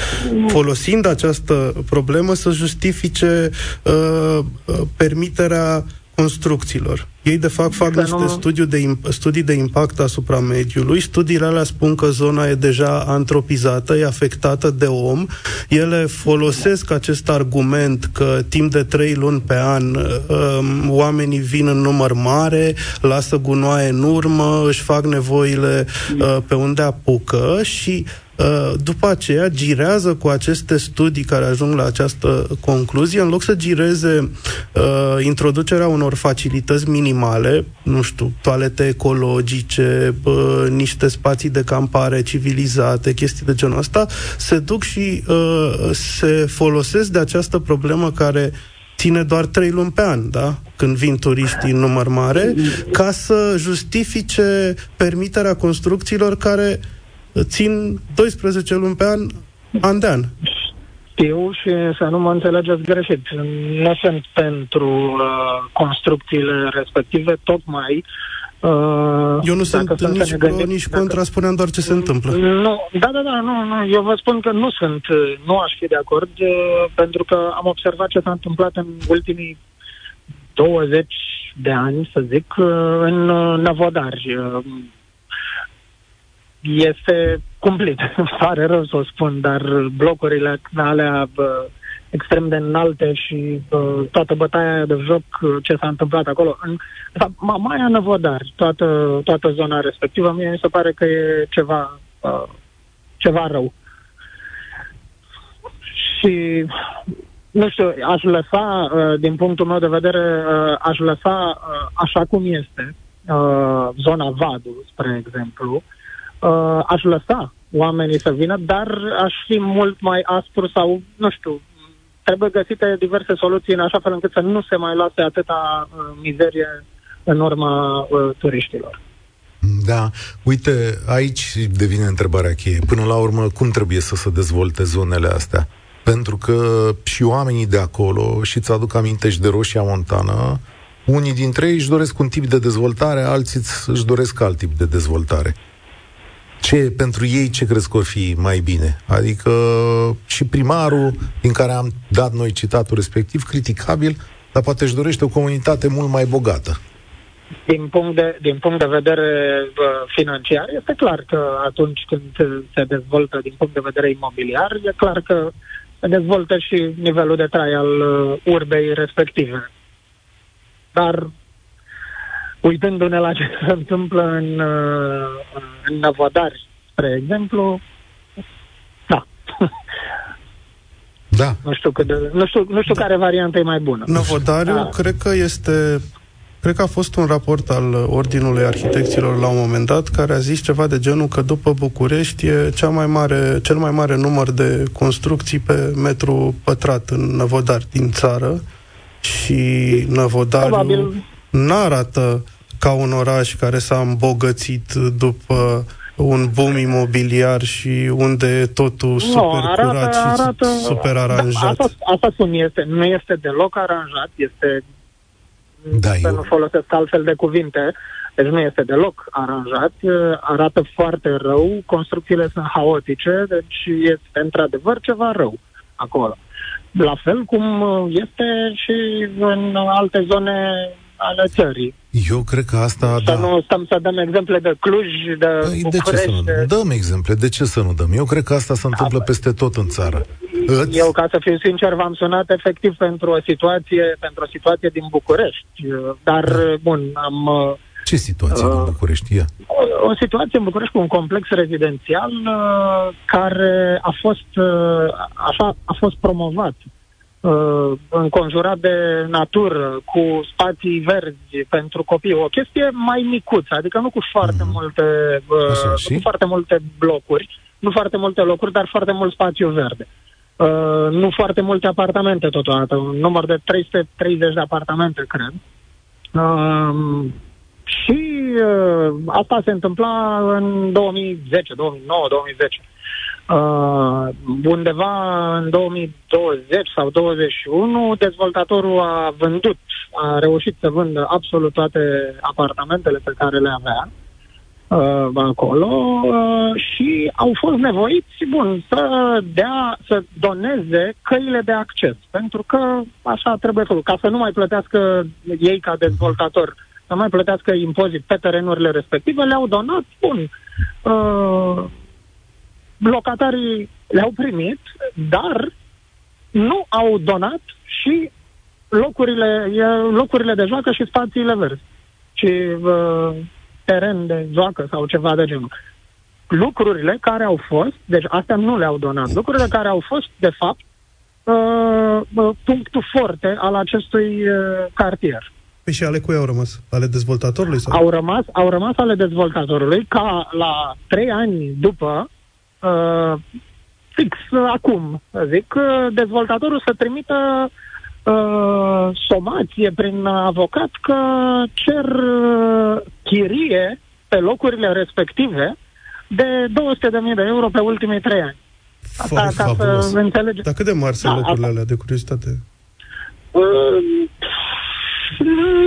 folosind această problemă, să justifice uh, uh, permiterea construcțiilor. Ei, de fapt, fac niște nu... studiu de, studii de impact asupra mediului. Studiile alea spun că zona e deja antropizată, e afectată de om. Ele folosesc acest argument că timp de trei luni pe an um, oamenii vin în număr mare, lasă gunoaie în urmă, își fac nevoile uh, pe unde apucă și Uh, după aceea girează cu aceste studii care ajung la această concluzie, în loc să gireze uh, introducerea unor facilități minimale, nu știu, toalete ecologice, uh, niște spații de campare civilizate, chestii de genul ăsta, se duc și uh, se folosesc de această problemă care ține doar trei luni pe an, da? când vin turiștii în număr mare, ca să justifice permiterea construcțiilor care uh, țin 12 luni pe an, an de an. Știu și să nu mă înțelegeți greșit. Nu sunt pentru uh, construcțiile respective, tocmai Uh, eu nu sunt nici pro, gândim, nici contra, dacă... spuneam doar ce se întâmplă. Nu, da, da, da, nu, nu, eu vă spun că nu sunt, nu aș fi de acord, uh, pentru că am observat ce s-a întâmplat în ultimii 20 de ani, să zic, uh, în uh, Năvodari. Uh, este cumplit. Pare rău să o spun, dar blocurile alea bă, extrem de înalte și bă, toată bătaia de joc, ce s-a întâmplat acolo. În, Mamaia Năvodar, toată, toată zona respectivă, mie mi se pare că e ceva, bă, ceva rău. Și nu știu, aș lăsa, din punctul meu de vedere, aș lăsa așa cum este, uh, zona Vadu, spre exemplu, uh, aș lăsa oamenii să vină, dar aș fi mult mai aspru sau, nu știu, trebuie găsite diverse soluții în așa fel încât să nu se mai lase atâta uh, mizerie în urma uh, turiștilor. Da, uite, aici devine întrebarea cheie. Până la urmă, cum trebuie să se dezvolte zonele astea? Pentru că și oamenii de acolo, și ți aduc aminte și de Roșia Montană, unii dintre ei își doresc un tip de dezvoltare, alții își doresc alt tip de dezvoltare. Ce pentru ei ce crezi că or fi mai bine? Adică și primarul, din care am dat noi citatul respectiv, criticabil, dar poate își dorește o comunitate mult mai bogată. Din punct de, din punct de vedere uh, financiar, este clar că atunci când se dezvoltă din punct de vedere imobiliar, e clar că se dezvoltă și nivelul de trai al uh, urbei respective. Dar uitându-ne la ce se întâmplă în, uh, în Năvodari, spre exemplu, da. Da. Nu știu, cât de, nu știu, nu știu da. care variantă e mai bună. Năvodariu, da. cred că este Cred că a fost un raport al Ordinului Arhitecților la un moment dat care a zis ceva de genul că după București e cea mai mare, cel mai mare număr de construcții pe metru pătrat în Năvodari din țară și Năvodariu nu arată ca un oraș care s-a îmbogățit după un boom imobiliar și unde e totul no, super arată, curat și arată, super aranjat. Da, asta, asta spun, este, nu este deloc aranjat, este da, să eu... nu folosesc altfel de cuvinte, deci nu este deloc aranjat, arată foarte rău, construcțiile sunt haotice, deci este într-adevăr ceva rău acolo. La fel cum este și în alte zone ale țării. Eu cred că asta, să da. nu stăm să dăm exemple de Cluj, de păi, De ce să nu dăm? Dăm exemple, de ce să nu dăm? Eu cred că asta se întâmplă da, peste tot în țară. Îți... Eu, ca să fiu sincer, v-am sunat efectiv pentru o situație, pentru o situație din București. Dar, da. bun, am... Ce situație uh, din București? Ia. O, o situație în București cu un complex rezidențial uh, care a fost, uh, așa, a fost promovat uh, înconjurat de natură, cu spații verzi pentru copii, o chestie mai micuță, adică nu cu foarte mm. multe uh, Așa, cu foarte multe blocuri, nu foarte multe locuri, dar foarte mult spațiu verde. Uh, nu foarte multe apartamente totodată, un număr de 330 de apartamente, cred. Uh, și uh, asta se întâmpla în 2010, 2009, 2010. Uh, undeva în 2020 sau 2021, dezvoltatorul a vândut, a reușit să vândă absolut toate apartamentele pe care le avea uh, acolo uh, și au fost nevoiți, bun, să dea, să doneze căile de acces, pentru că așa trebuie făcut, ca să nu mai plătească ei ca dezvoltator, să nu mai plătească impozit pe terenurile respective, le-au donat, bun, uh, locatarii le-au primit, dar nu au donat și locurile, locurile de joacă și spațiile verzi. Și uh, teren de joacă sau ceva de genul. Lucrurile care au fost, deci astea nu le-au donat, lucrurile care au fost, de fapt, uh, uh, punctul forte al acestui uh, cartier. Păi și ale cui au rămas? Ale dezvoltatorului? Sau? Au rămas, au rămas ale dezvoltatorului ca la trei ani după uh, fix uh, acum, zic, uh, dezvoltatorul să trimită uh, somație prin avocat că cer uh, chirie pe locurile respective de 200.000 de euro pe ultimii trei ani. Asta ca fabulos. să înțelege. Dar cât de mari sunt da, locurile asta. alea, de curiozitate? Uh,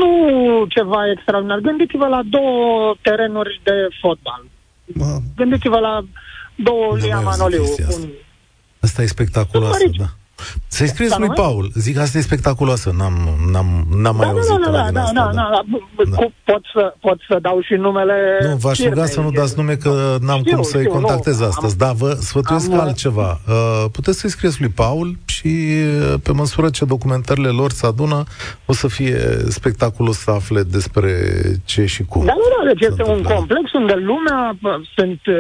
nu ceva extraordinar. Gândiți-vă la două terenuri de fotbal. Wow. Gândiți-vă la două Lia Manoliu. Un... Asta e spectaculos, da. Să-i scrieți lui Paul. Zic, asta e spectaculoasă. N-am, n-am, n-am mai da, auzit da, da, da, asta, da, da, da. da. Pot, să, pot să dau și numele Nu, v-aș ruga să nu dați nume că n-am știu, cum să-i știu, contactez nu, astăzi. Am, da, vă sfătuiesc am, altceva. Uh, puteți să-i scrieți lui Paul și uh, pe măsură ce documentările lor se adună, o să fie spectaculos să afle despre ce și cum. Da, nu, da, deci este un complex unde lumea, sunt uh,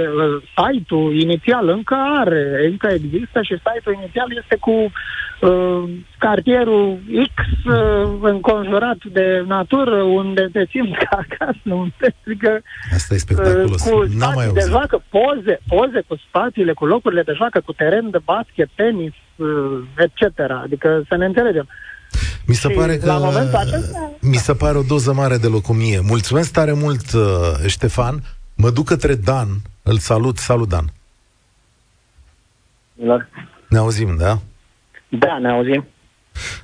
site-ul inițial încă are, încă există și site-ul inițial este cu uh, cartierul X uh, înconjurat de natură, unde te simți ca acasă, unde adică, Asta e spectaculos. Uh, cu N-am mai de joacă, poze, poze cu spațiile, cu locurile de joacă, cu teren de basket, tenis, uh, etc. Adică să ne înțelegem. Mi se pare că acesta... mi se pare o doză mare de locomie. Mulțumesc tare mult, uh, Ștefan. Mă duc către Dan. Îl salut. Salut, Dan. Da. Ne auzim, da? Da, ne auzim.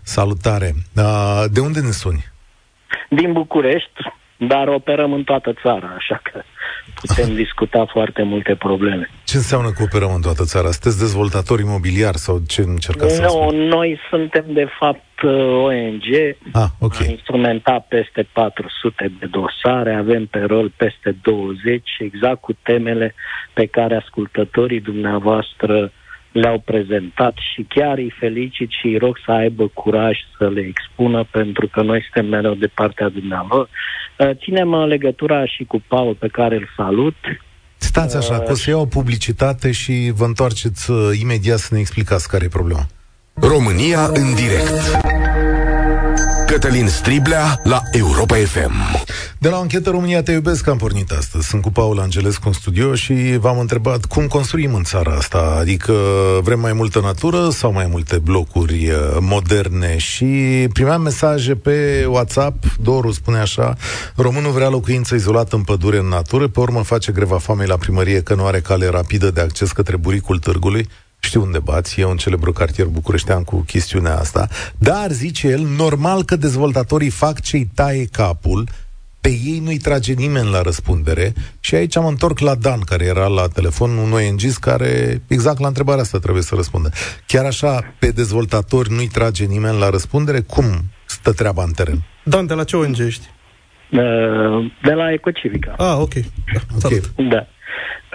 Salutare. Uh, de unde ne suni? Din București, dar operăm în toată țara, așa că putem discuta foarte multe probleme. Ce înseamnă că operăm în toată țara? Sunteți dezvoltatori imobiliari sau ce încercați să Nu, noi suntem de fapt uh, ONG, ah, okay. am instrumentat peste 400 de dosare, avem pe rol peste 20, exact cu temele pe care ascultătorii dumneavoastră le-au prezentat și chiar îi felicit și îi rog să aibă curaj să le expună pentru că noi suntem mereu de partea dumneavoastră. Uh, ținem uh, legătura și cu Paul pe care îl salut. Stați așa, că o să iau o publicitate și vă întoarceți uh, imediat să ne explicați care e problema. România în direct Cătălin Striblea la Europa FM. De la o închetă România te iubesc am pornit astăzi. Sunt cu Paul Angelescu în studio și v-am întrebat cum construim în țara asta. Adică vrem mai multă natură sau mai multe blocuri uh, moderne? Și primeam mesaje pe WhatsApp, Doru spune așa, românul vrea locuință izolată în pădure în natură, pe urmă face greva foamei la primărie că nu are cale rapidă de acces către buricul târgului știu unde bați, e un celebru cartier bucureștean cu chestiunea asta, dar, zice el, normal că dezvoltatorii fac ce-i taie capul, pe ei nu-i trage nimeni la răspundere și aici am întorc la Dan, care era la telefon, un ONG care exact la întrebarea asta trebuie să răspundă. Chiar așa, pe dezvoltatori nu-i trage nimeni la răspundere? Cum stă treaba în teren? Dan, de la ce ONG ești? Uh, de la Ecocivica. Ah, ok. Da. okay. da.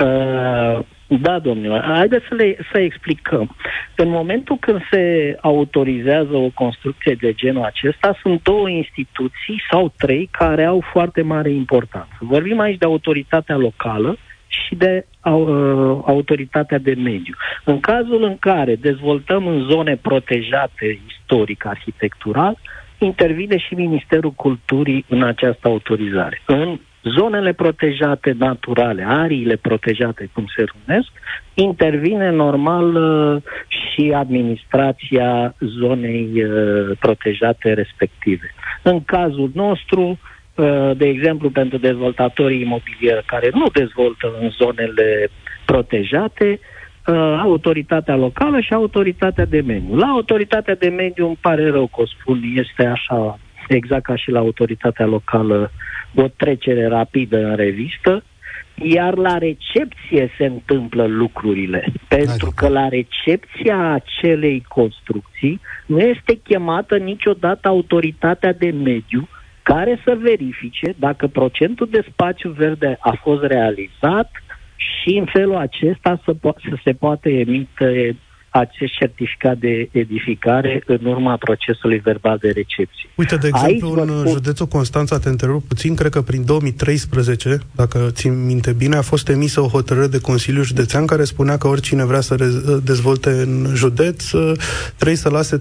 Uh, da, domnule. Haideți să, le, să explicăm. În momentul când se autorizează o construcție de genul acesta, sunt două instituții sau trei care au foarte mare importanță. Vorbim aici de autoritatea locală și de uh, autoritatea de mediu. În cazul în care dezvoltăm în zone protejate istoric, arhitectural, intervine și Ministerul Culturii în această autorizare. În zonele protejate naturale, ariile protejate, cum se numesc, intervine normal uh, și administrația zonei uh, protejate respective. În cazul nostru, uh, de exemplu, pentru dezvoltatorii imobiliari care nu dezvoltă în zonele protejate, autoritatea locală și autoritatea de mediu. La autoritatea de mediu îmi pare rău că o spun, este așa exact ca și la autoritatea locală, o trecere rapidă în revistă, iar la recepție se întâmplă lucrurile. Pentru că la recepția acelei construcții nu este chemată niciodată autoritatea de mediu care să verifice dacă procentul de spațiu verde a fost realizat și în felul acesta să, po- să se poate emite acest certificat de edificare în urma procesului verbal de recepție. Uite, de exemplu, Aici în spun... județul Constanța, te întrerup puțin, cred că prin 2013, dacă țin minte bine, a fost emisă o hotărâre de Consiliu Județean care spunea că oricine vrea să dezvolte în județ ă, trebuie să lase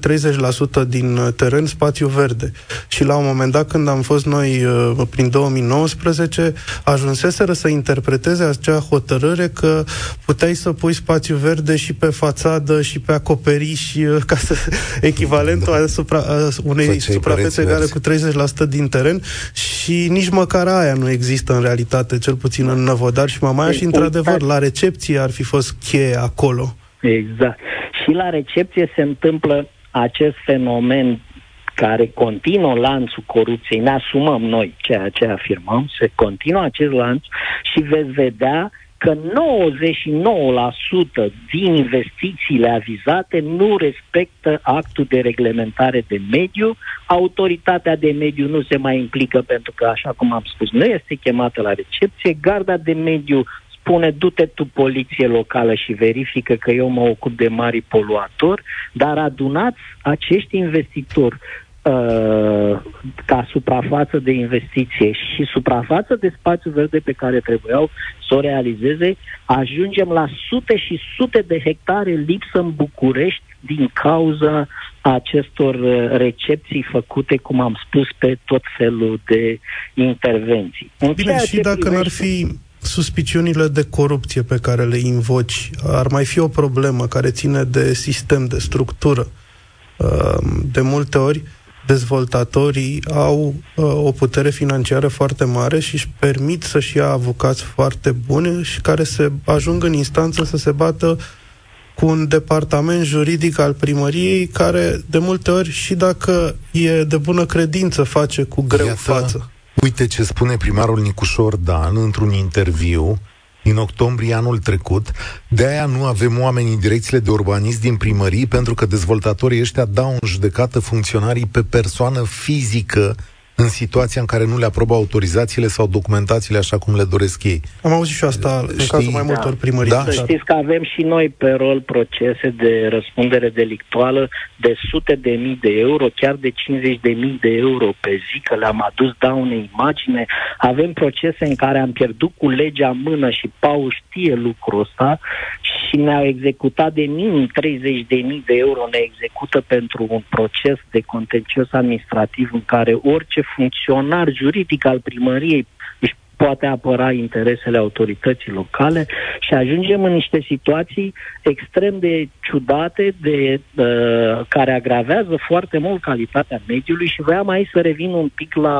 30% din teren spațiu verde. Și la un moment dat, când am fost noi ă, prin 2019, ajunseseră să interpreteze acea hotărâre că puteai să pui spațiu verde și pe fațadă și pe acoperiș uh, ca să echivalentul da. asupra unei Făceai suprafețe egale cu 30% din teren și nici măcar aia nu există în realitate, cel puțin în Năvodar și Mamaia și într-adevăr la recepție ar fi fost cheie acolo. Exact. Și la recepție se întâmplă acest fenomen care continuă lanțul corupției, ne asumăm noi ceea ce afirmăm, se continuă acest lanț și veți vedea că 99% din investițiile avizate nu respectă actul de reglementare de mediu. Autoritatea de mediu nu se mai implică pentru că, așa cum am spus, nu este chemată la recepție. Garda de mediu spune du-te tu poliție locală și verifică că eu mă ocup de mari poluatori, dar adunați acești investitori Uh, ca suprafață de investiție și suprafață de spațiu verde pe care trebuiau să o realizeze, ajungem la sute și sute de hectare lipsă în București din cauza acestor uh, recepții făcute, cum am spus, pe tot felul de intervenții. În Bine, și dacă privește... n-ar fi suspiciunile de corupție pe care le invoci, ar mai fi o problemă care ține de sistem, de structură. Uh, de multe ori, dezvoltatorii au uh, o putere financiară foarte mare și își permit să-și ia avocați foarte buni și care se ajung în instanță să se bată cu un departament juridic al primăriei care de multe ori și dacă e de bună credință face cu greu Iată, față. Uite ce spune primarul Nicușor Dan într-un interviu din octombrie anul trecut. De aia nu avem oameni în direcțiile de urbanism din primării, pentru că dezvoltatorii ăștia dau în judecată funcționarii pe persoană fizică în situația în care nu le aprobă autorizațiile sau documentațiile așa cum le doresc ei. Am auzit și asta Știi? în cazul mai multor primării. Da? Să știți că avem și noi pe rol procese de răspundere delictuală de sute de mii de euro, chiar de 50 de mii de euro pe zi, că le-am adus daune imagine. Avem procese în care am pierdut cu legea în mână și Pau știe lucrul ăsta și ne-au executat de minim 30 de mii de euro, ne execută pentru un proces de contencios administrativ în care orice funcționar juridic al primăriei își poate apăra interesele autorității locale și ajungem în niște situații extrem de ciudate, de, uh, care agravează foarte mult calitatea mediului și voiam aici să revin un pic la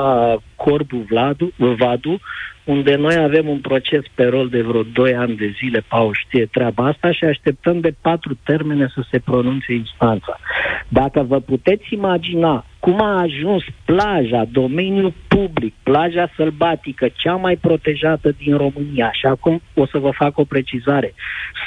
Corbu Vladu, Vadu, unde noi avem un proces pe rol de vreo 2 ani de zile, Pau știe treaba asta și așteptăm de patru termene să se pronunțe instanța. Dacă vă puteți imagina cum a ajuns plaja, domeniul public, plaja sălbatică, cea mai protejată din România, și acum o să vă fac o precizare,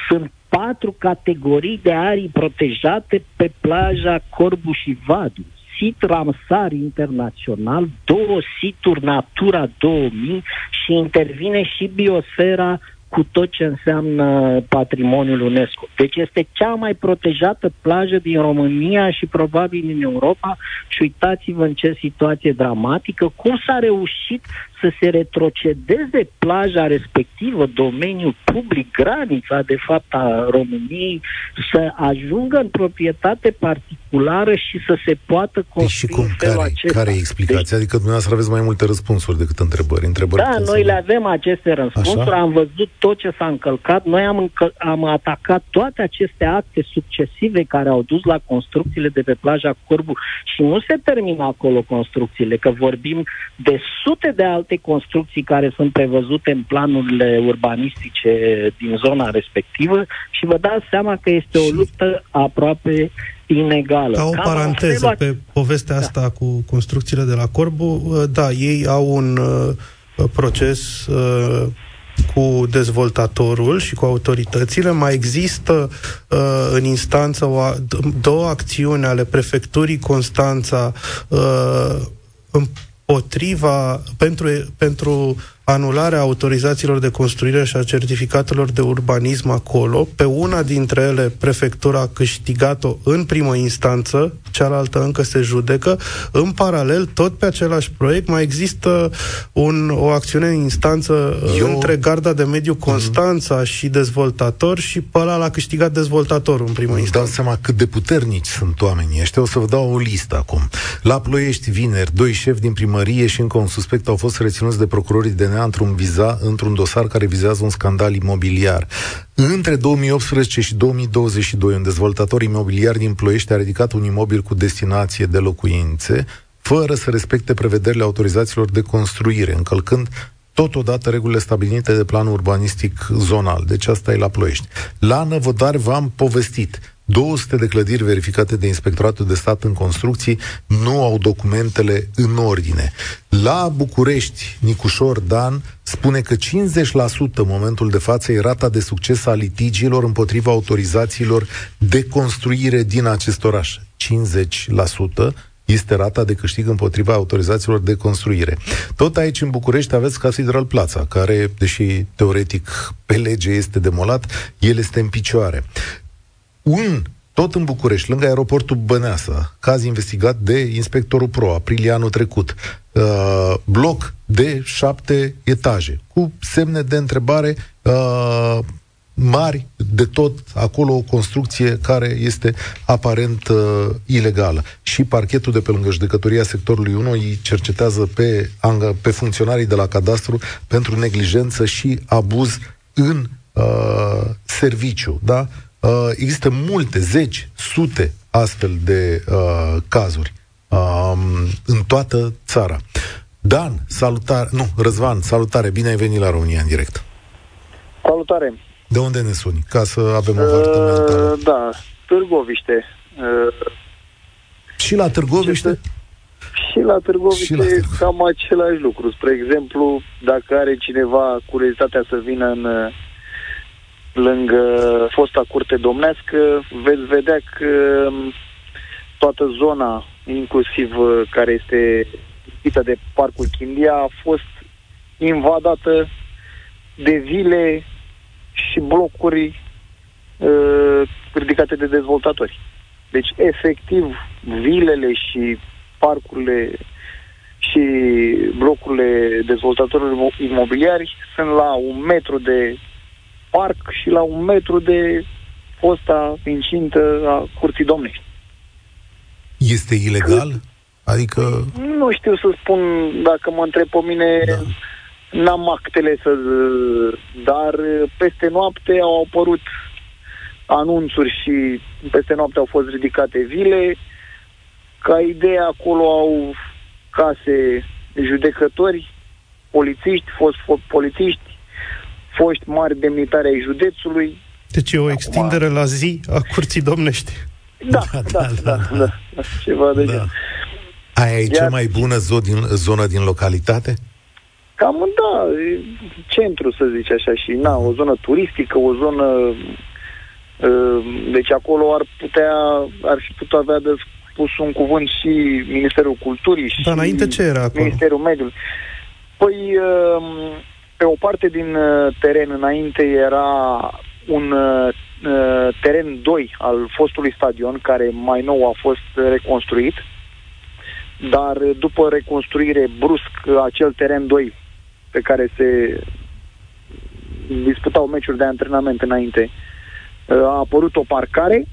sunt patru categorii de arii protejate pe plaja Corbu și Vadu. Sit Ramsar internațional, două situri Natura 2000 și intervine și biosfera cu tot ce înseamnă patrimoniul UNESCO. Deci este cea mai protejată plajă din România și probabil din Europa și uitați-vă în ce situație dramatică, cum s-a reușit să se retrocedeze plaja respectivă, domeniul public, granița de fapt a României, să ajungă în proprietate particulară și să se poată construi deci și cum? Care, acesta. care e explicația? Deci, adică dumneavoastră aveți mai multe răspunsuri decât întrebări. întrebări da, noi le avem aceste răspunsuri, Așa? am văzut tot ce s-a încălcat, noi am, încă, am atacat toate aceste acte succesive care au dus la construcțiile de pe plaja Corbu și nu se termină acolo construcțiile, că vorbim de sute de alte construcții care sunt prevăzute în planurile urbanistice din zona respectivă și vă dați seama că este o luptă aproape inegală. Ca o Cam paranteză pe povestea da. asta cu construcțiile de la Corbu, da, ei au un uh, proces uh, cu dezvoltatorul și cu autoritățile. Mai există uh, în instanță o, două acțiuni ale prefecturii Constanța uh, împotriva, pentru, pentru anularea autorizațiilor de construire și a certificatelor de urbanism acolo. Pe una dintre ele, prefectura a câștigat-o în primă instanță, cealaltă încă se judecă. În paralel, tot pe același proiect, mai există un, o acțiune în instanță Eu... între Garda de Mediu Constanța mm-hmm. și dezvoltator și pe ăla l-a câștigat dezvoltatorul în primă instanță. Dau seama cât de puternici sunt oamenii ăștia. O să vă dau o listă acum. La Ploiești, vineri, doi șefi din primărie și încă un suspect au fost reținuți de procurorii de DNA într-un, viza, într-un dosar care vizează un scandal imobiliar. Între 2018 și 2022, un dezvoltator imobiliar din Ploiești a ridicat un imobil cu destinație de locuințe, fără să respecte prevederile autorizațiilor de construire, încălcând totodată regulile stabilite de planul urbanistic zonal. Deci asta e la Ploiești. La Năvodar v-am povestit. 200 de clădiri verificate de Inspectoratul de Stat în construcții nu au documentele în ordine. La București, Nicușor Dan spune că 50% în momentul de față e rata de succes a litigiilor împotriva autorizațiilor de construire din acest oraș. 50% este rata de câștig împotriva autorizațiilor de construire. Tot aici în București aveți Cathedral Plața, care, deși teoretic pe lege este demolat, el este în picioare un, tot în București, lângă aeroportul Băneasa, caz investigat de inspectorul PRO, aprilie anul trecut, uh, bloc de șapte etaje, cu semne de întrebare uh, mari de tot acolo o construcție care este aparent uh, ilegală. Și parchetul de pe lângă judecătoria sectorului 1 îi cercetează pe, pe funcționarii de la cadastru pentru neglijență și abuz în uh, serviciu. Da? Uh, există multe, zeci, sute astfel de uh, cazuri uh, în toată țara. Dan, salutare, nu, Răzvan, salutare, bine ai venit la România în direct. Salutare. De unde ne suni? Ca să avem o hartă uh, mentală. Da, Târgoviște. Uh, și la Târgoviște? Și la Târgoviște și la Târgoviște. cam același lucru. Spre exemplu, dacă are cineva curiozitatea să vină în lângă fosta curte domnească, veți vedea că um, toată zona, inclusiv uh, care este ispită de Parcul Chindia, a fost invadată de vile și blocuri uh, ridicate de dezvoltatori. Deci, efectiv, vilele și parcurile și blocurile dezvoltatorilor imobiliari sunt la un metru de parc și la un metru de fosta incintă a curții domnești. Este ilegal? Cât? Adică... Nu știu să spun, dacă mă întreb pe mine, da. n-am actele să... Dar peste noapte au apărut anunțuri și peste noapte au fost ridicate vile. Ca idee acolo au case judecători, polițiști, fost polițiști, foști mari demnitari ai județului. Deci e o extindere Acum... la zi a curții domnești. Da, da, da, da, da, da, da, da ceva de da. gen. Aia e Iar... cea mai bună zo din, zonă din localitate? Cam da, centru să zici așa și na, o zonă turistică, o zonă uh, deci acolo ar putea, ar fi putut avea de spus un cuvânt și Ministerul Culturii și Dar înainte ce era acolo? Ministerul Mediului. Păi uh, pe o parte din uh, teren înainte era un uh, uh teren 2 al fostului stadion, care mai nou a fost reconstruit, dar după reconstruire brusc acel teren 2 pe care se disputau meciuri de antrenament înainte, uh, a apărut o parcare,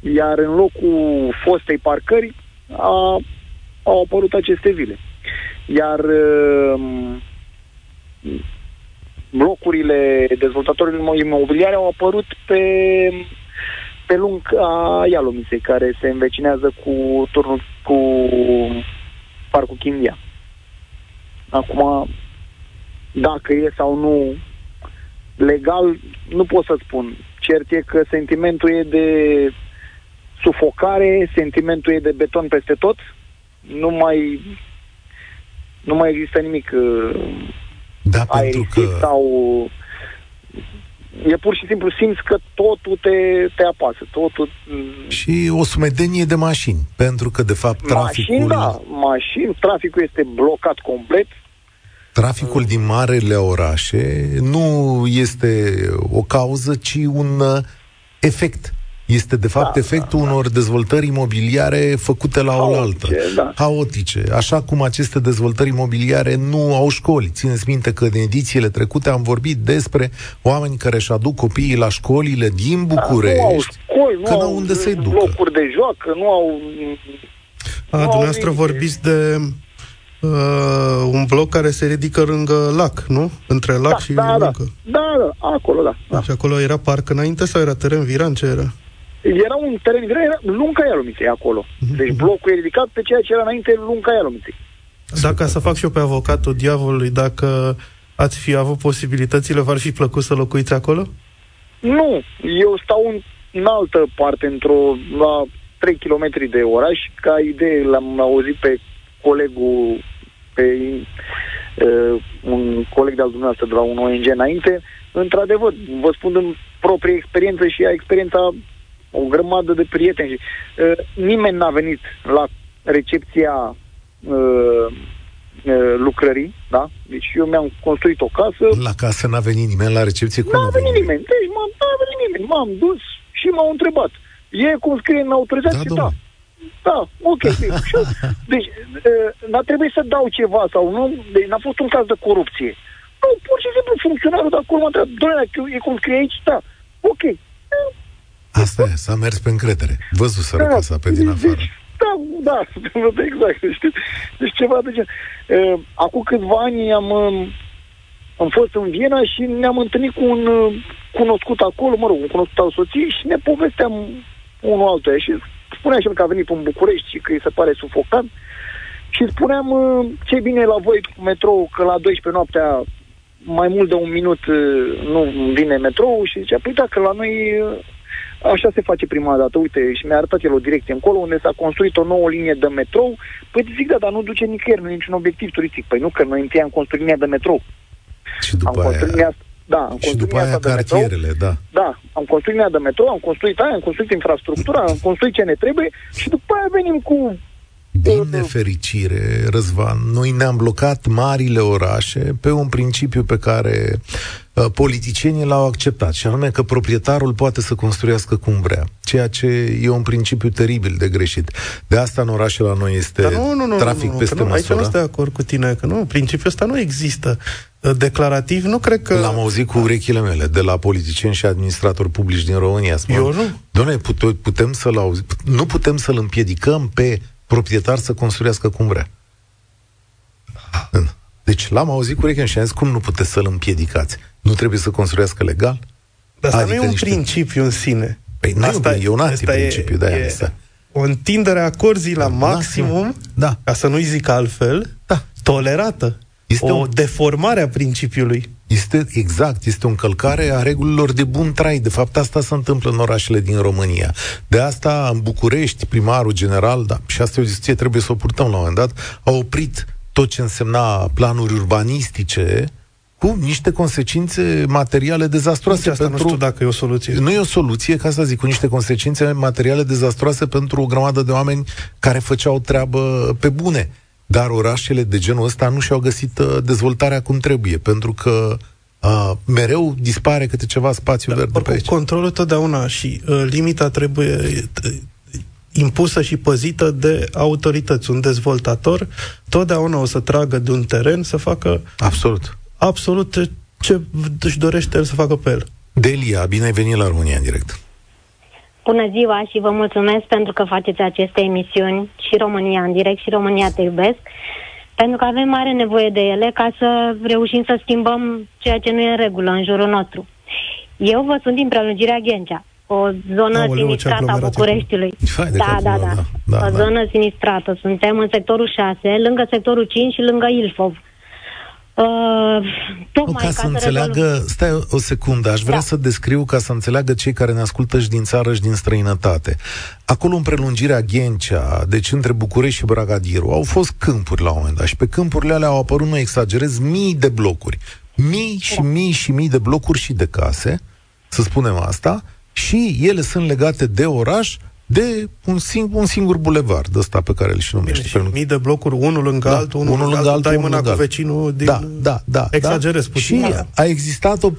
iar în locul fostei parcări a, au apărut aceste vile. Iar uh, blocurile dezvoltatorilor imobiliare au apărut pe, pe lung a Ialomisei, care se învecinează cu turnul cu Parcul Chindia. Acum, dacă e sau nu legal, nu pot să spun. Cert e că sentimentul e de sufocare, sentimentul e de beton peste tot, nu mai, nu mai există nimic uh, da, pentru că... sau e pur și simplu simți că totul te, te apasă, totul... Și o sumedenie de mașini, pentru că, de fapt, traficul... Mașini, da, mașini, traficul este blocat complet. Traficul din marele orașe nu este o cauză, ci un uh, efect este de fapt da, efectul da, unor da. dezvoltări imobiliare făcute la oaltă. Da. Haotice. Așa cum aceste dezvoltări imobiliare nu au școli. Țineți minte că în edițiile trecute am vorbit despre oameni care își aduc copiii la școlile din București, da, nu au școli, nu că au unde să-i ducă. locuri de joacă, nu au... A, nu dumneavoastră au vorbiți de uh, un bloc care se ridică lângă lac, nu? Între lac da, și da, da. Da, da, acolo, da. da. Și acolo era parc înainte sau era teren viran? Ce era? Era un teren, era lunga Ialomiței acolo. Mhm. Deci blocul e ridicat pe ceea ce era înainte lunga Ialomiței. Dacă să fac și eu pe avocatul diavolului, dacă ați fi avut posibilitățile, v-ar fi plăcut să locuiți acolo? Nu, eu stau în, în altă parte, într-o, la 3 km de oraș, ca idee l-am auzit pe colegul, pe uh, un coleg de-al dumneavoastră de la un ONG înainte, într-adevăr, vă spun în proprie experiență și a experiența o grămadă de prieteni. Uh, nimeni n-a venit la recepția uh, uh, lucrării, da? Deci eu mi-am construit o casă. La casă n-a venit nimeni la recepție? Cum n-a venit nimeni. Deci m-am, n-a venit nimeni. M-am dus și m-au întrebat. E cum scrie în autorizație? Da, da. Da, ok. deci, uh, n-a trebuit să dau ceva sau nu. Deci n-a fost un caz de corupție. Nu, pur și simplu funcționarul de acolo mă întreabă, doamne, e cum scrie aici, da, ok. Asta e, s-a mers pe încredere. Văzut să da, casa pe din deci, afară. Da, da, exact. Știi? Deci ceva de gen. Acum câțiva ani am, am fost în Viena și ne-am întâlnit cu un cunoscut acolo, mă rog, un cunoscut al soției și ne povesteam unul altuia și spunea și că a venit în București și că îi se pare sufocant și spuneam ce bine la voi cu metrou, că la 12 noaptea mai mult de un minut nu vine metrou și zicea, păi da, că la noi Așa se face prima dată. Uite, și mi-a arătat el o direcție încolo unde s-a construit o nouă linie de metrou. Păi zic, da, dar nu duce nicăieri, nu e niciun obiectiv turistic. Păi nu, că noi întâi am construit linia de metrou. Și după am construit aia... da, am și după aia cartierele, metrou, da. Da, am construit linia de metrou, am construit aia, am construit infrastructura, am construit ce ne trebuie și după aia venim cu din nefericire, Răzvan, noi ne-am blocat marile orașe pe un principiu pe care uh, politicienii l-au acceptat, și anume că proprietarul poate să construiască cum vrea, ceea ce e un principiu teribil de greșit. De asta în orașe la noi este nu, nu, nu, trafic nu, nu, peste nu, măsură. Aici nu sunt de acord cu tine, că nu, principiul ăsta nu există. Uh, declarativ, nu cred că... L-am auzit cu urechile mele, de la politicieni și administratori publici din România. Spun, Eu nu. Doamne, putem să-l auzi, nu putem să-l împiedicăm pe proprietar să construiască cum vrea. Deci l-am auzit cu urechea și am zis, cum nu puteți să-l împiedicați? Nu trebuie să construiască legal? Dar asta adică nu e un niște... principiu în sine. Păi nu asta e un antiprincipiu, de aia e, o întindere a corzii la da, maximum, da. ca să nu-i zic altfel, da. tolerată. Este o un... deformare a principiului. Este exact, este o încălcare a regulilor de bun trai. De fapt, asta se întâmplă în orașele din România. De asta, în București, primarul general, da, și asta e o discuție, trebuie să o purtăm la un moment dat, a oprit tot ce însemna planuri urbanistice cu niște consecințe materiale dezastroase. asta pentru... nu știu dacă e o soluție. Nu e o soluție, ca să zic, cu niște consecințe materiale dezastroase pentru o grămadă de oameni care făceau treabă pe bune. Dar orașele de genul ăsta nu și-au găsit uh, dezvoltarea cum trebuie, pentru că uh, mereu dispare câte ceva spațiu da, verde pe aici. Controlul totdeauna și uh, limita trebuie uh, impusă și păzită de autorități. Un dezvoltator totdeauna o să tragă de un teren să facă absolut, absolut ce își dorește el să facă pe el. Delia, bine ai venit la România în direct. Bună ziua și vă mulțumesc pentru că faceți aceste emisiuni și România în direct și România te iubesc, pentru că avem mare nevoie de ele ca să reușim să schimbăm ceea ce nu e în regulă în jurul nostru. Eu vă sunt din prelungirea Ghencea, o zonă Aoleu, sinistrată a Bucureștiului. Da, da, da, da, da. O da. zonă sinistrată. Suntem în sectorul 6, lângă sectorul 5 și lângă Ilfov. Uh, tocmai ca, ca să înțeleagă, rezolv... stai o secundă, aș vrea da. să descriu ca să înțeleagă cei care ne ascultă și din țară și din străinătate. Acolo în prelungirea Ghencea, deci între București și Bragadiru, au fost câmpuri la un moment dat și pe câmpurile alea au apărut, nu exagerez, mii de blocuri. Mii și da. mii și mii de blocuri și de case, să spunem asta, și ele sunt legate de oraș, de un, sing- un singur bulevard ăsta pe care îl și numește. Bine, și mii de blocuri, unul lângă da, altul, unul, unul lângă altul, dai mâna cu vecinul din... Da, da, da. Exagerez da. puțin. Și da. a existat o,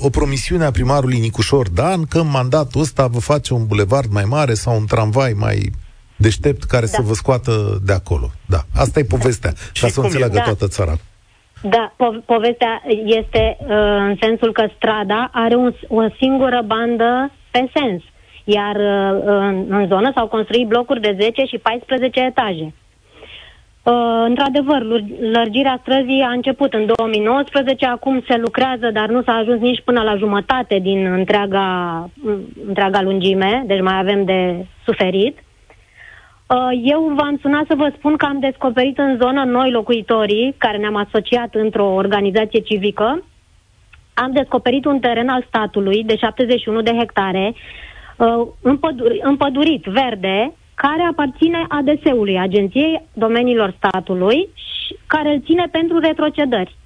o promisiune a primarului Nicușor Dan că în mandatul ăsta vă face un bulevard mai mare sau un tramvai mai deștept care da. să vă scoată de acolo. Da, asta e povestea, da. ca să o înțeleagă da. toată țara. Da, po- povestea este uh, în sensul că strada are un, o singură bandă pe sens iar uh, în, în zonă s-au construit blocuri de 10 și 14 etaje. Uh, într-adevăr, lărgirea străzii a început în 2019, acum se lucrează, dar nu s-a ajuns nici până la jumătate din întreaga, întreaga lungime, deci mai avem de suferit. Uh, eu v-am sunat să vă spun că am descoperit în zonă noi locuitorii, care ne-am asociat într-o organizație civică, am descoperit un teren al statului de 71 de hectare, uh, împădur- împădurit verde, care aparține ADS-ului, Agenției Domeniilor Statului, și care îl ține pentru retrocedări.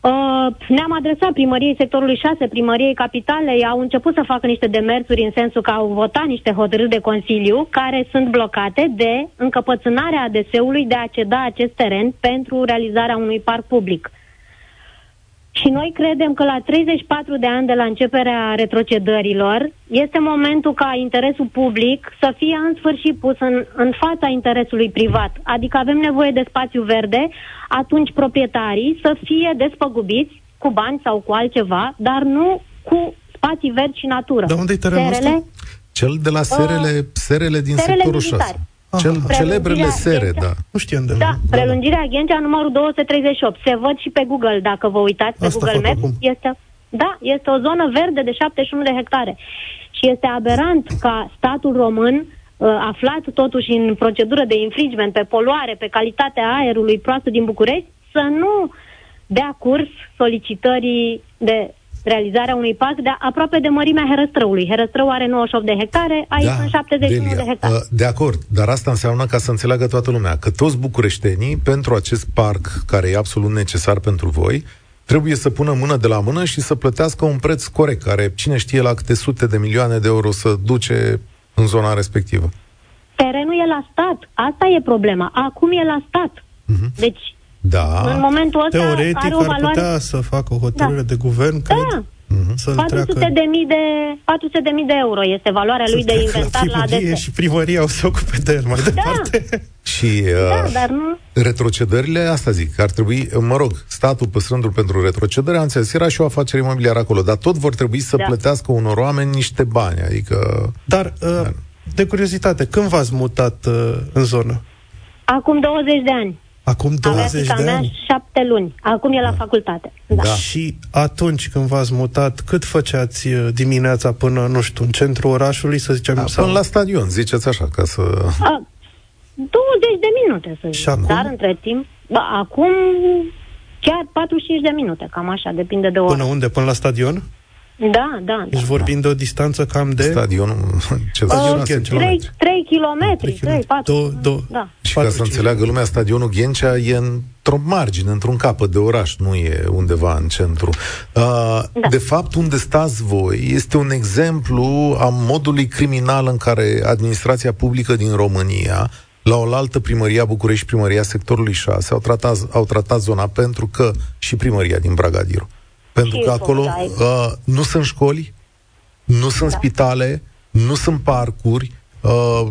Uh, ne-am adresat primăriei sectorului 6, primăriei capitalei, au început să facă niște demersuri în sensul că au votat niște hotărâri de Consiliu care sunt blocate de încăpățânarea ADS-ului de a ceda acest teren pentru realizarea unui parc public. Și noi credem că la 34 de ani de la începerea retrocedărilor este momentul ca interesul public să fie în sfârșit pus în, în fața interesului privat. Adică avem nevoie de spațiu verde, atunci proprietarii să fie despăgubiți cu bani sau cu altceva, dar nu cu spații verzi și natură. De unde e terenul ăsta? Cel de la serele, uh, serele din serele sectorul militari. 6. Cel, celebrele sere, Ghencea. da. Nu știam de Da, prelungirea Ghencea numărul 238. Se văd și pe Google, dacă vă uitați pe Asta Google fac Maps. acum. Este, da, este o zonă verde de 71 de hectare. Și este aberant ca statul român, uh, aflat totuși în procedură de infringement pe poluare, pe calitatea aerului proastă din București, să nu dea curs solicitării de realizarea unui parc de aproape de mărimea Herăstrăului. Herăstrău are 98 de hectare, aici sunt 71 Delia, de hectare. uh, De acord, dar asta înseamnă ca să înțeleagă toată lumea că toți bucureștenii, pentru acest parc care e absolut necesar pentru voi, trebuie să pună mână de la mână și să plătească un preț corect, care cine știe la câte sute de milioane de euro să duce în zona respectivă. Terenul e la stat. Asta e problema. Acum e la stat. Deci, Da. în momentul ăsta Teoretic are o ar valoare... putea să facă o hotărâre de guvern, cred, Da, să-l 400 treacă... de mii de 400 de mii de euro este valoarea lui să de treacă inventar la primărie ADS. și primăria o să ocupe de el mai departe. Și Da, uh, dar nu... retrocedările, asta zic, ar trebui, mă rog, statul păstrându-l pentru retrocedere, am înțeles, era și o afacere imobiliară acolo, dar tot vor trebui să Da. plătească unor oameni niște bani, adică... Dar, uh, de curiozitate, când v-ați mutat uh, în zonă? Acum 20 de ani. Acum Avea 20 fiica de mea ani? șapte luni. Acum e la facultate. Da. Da. Și atunci când v-ați mutat, cât făceați uh, dimineața până, nu știu, în centrul orașului, să zicem? Da, sau... până la stadion, ziceți așa, ca să... A, 20 de minute, să zic. Și acum? Dar între timp, bă, acum chiar 45 de minute, cam așa, depinde de oră. Până unde? Până la stadion? Da, da. Deci vorbim de o distanță cam de... Stadionul, ce Stadionul șase Ghencea. kilometri. 3, 3 km, 3, kilometri. 4. Două- două. Da. Și ca să 4-5 înțeleagă lumea, stadionul Ghencea e într-o margine, într-un capăt de oraș, nu e undeva în centru. Uh, Da. De fapt, unde stați voi este un exemplu a modului criminal în care administrația publică din România, la oaltă primăria București și primăria sectorului 6, au tratat, au tratat zona pentru că și primăria din Bragadiru. Pentru Și că acolo Focai. uh, nu sunt școli, nu sunt Da. spitale, nu sunt parcuri, uh,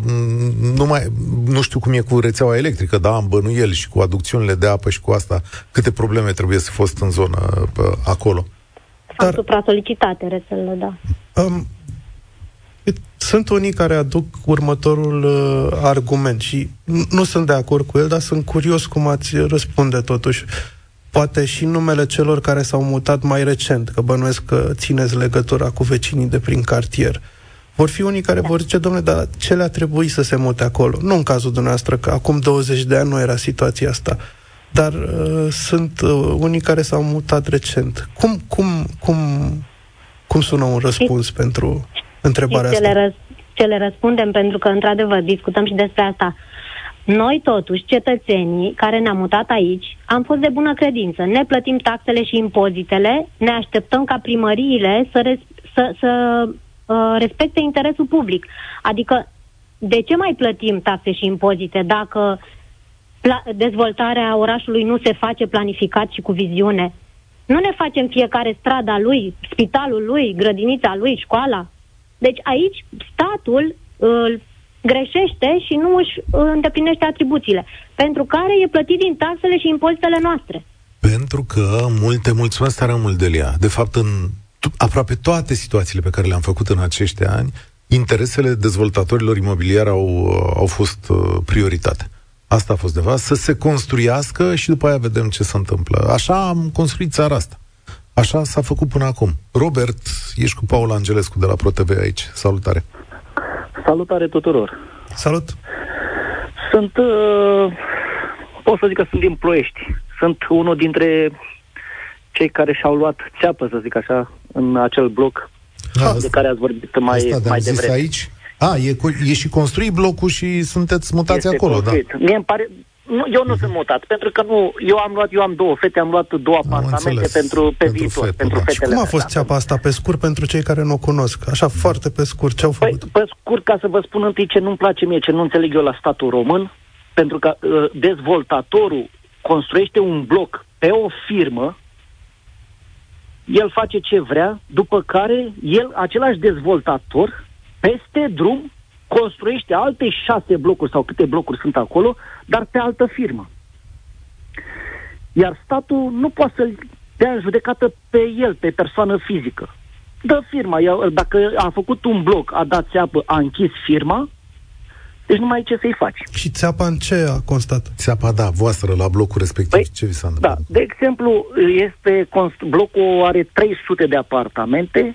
nu, mai, nu știu cum e cu rețeaua electrică, dar am bănuiel și cu aducțiunile de apă și cu asta, câte probleme trebuie să fost în zonă uh, acolo. Sunt Dar- supra-solicitate rețelele, da. Um, sunt unii care aduc următorul uh, argument și n- nu sunt de acord cu el, dar sunt curios cum ați răspunde totuși. Poate și numele celor care s-au mutat mai recent, că bănuiesc că țineți legătura cu vecinii de prin cartier. Vor fi unii care vor zice, domnule, dar ce le-a trebuit să se mute acolo? Nu în cazul dumneavoastră, că acum 20 de ani nu era situația asta. Dar uh, sunt uh, unii care s-au mutat recent. Cum, cum, cum, cum sună un răspuns pentru întrebarea ce asta? le, răs- ce le răspundem, pentru că, într-adevăr, discutăm și despre asta. Noi, totuși, cetățenii care ne-am mutat aici, am fost de bună credință. Ne plătim taxele și impozitele, ne așteptăm ca primăriile să, res- să, să uh, respecte interesul public. Adică, de ce mai plătim taxe și impozite dacă pla- dezvoltarea orașului nu se face planificat și cu viziune? Nu ne facem fiecare strada lui, spitalul lui, grădinița lui, școala. Deci aici statul îl greșește și nu își îndeplinește atribuțiile, pentru care e plătit din taxele și impozitele noastre. Pentru că multe, mulțumesc tare mult, Delia. De fapt, în t- aproape toate situațiile pe care le-am făcut în acești ani, interesele dezvoltatorilor imobiliari au, au fost uh, prioritate. Asta a fost de fapt, să se construiască și după aia vedem ce se întâmplă. Așa am construit țara asta. Așa s-a făcut până acum. Robert, ești cu Paul Angelescu de la ProTV aici. Salutare! Salutare tuturor! Salut! Sunt, uh, pot să zic că sunt din Ploiești. Sunt unul dintre cei care și-au luat țeapă, să zic așa, în acel bloc Da, de care ați vorbit mai, Asta de-am mai zis devreme. aici? A, e, co- e și construit blocul și sunteți mutați Este acolo, da? construit. Mie îmi pare... Nu, eu nu sunt mutat, pentru că nu, eu am luat, eu am două fete, am luat două apartamente înțeles. pentru, pe Pentru viitor, fete, pentru da. Și fetele Cum a mele, fost da. țeapa asta pe scurt pentru cei care nu o cunosc? Așa, foarte pe scurt, ce au Păi, făcut? pe scurt, ca să vă spun întâi ce nu-mi place mie, ce nu înțeleg eu la statul român, pentru că uh, dezvoltatorul construiește un bloc pe o firmă el face ce vrea, după care el, același dezvoltator, peste drum, construiește alte șase blocuri sau câte blocuri sunt acolo, dar pe altă firmă. Iar statul nu poate să-l dea în judecată pe el, pe persoană fizică. Dă firma, dacă a făcut un bloc, a dat țeapă, a închis firma, deci nu mai ai ce să-i faci. Și țeapa în ce a constat? Țeapa, da, voastră la blocul respectiv. Păi, ce vi s-a întâmplat? Da, de exemplu, este blocul are 300 de apartamente,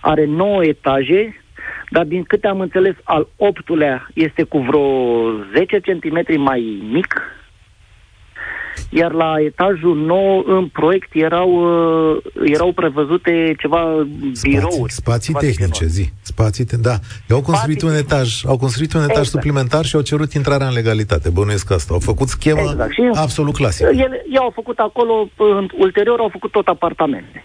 are 9 etaje, dar din câte am înțeles, al optulea este cu vreo 10 cm mai mic, iar la etajul nou în proiect erau, uh, erau prevăzute ceva birouri. Spații, spații tehnice, zi. Spații, te- da. Ei au construit spații un etaj, au construit un etaj exact. suplimentar și au cerut intrarea în legalitate. Bănuiesc asta. Au făcut schemă exact. și absolut clasică. Ele, ei au făcut acolo, ulterior au făcut tot apartamente.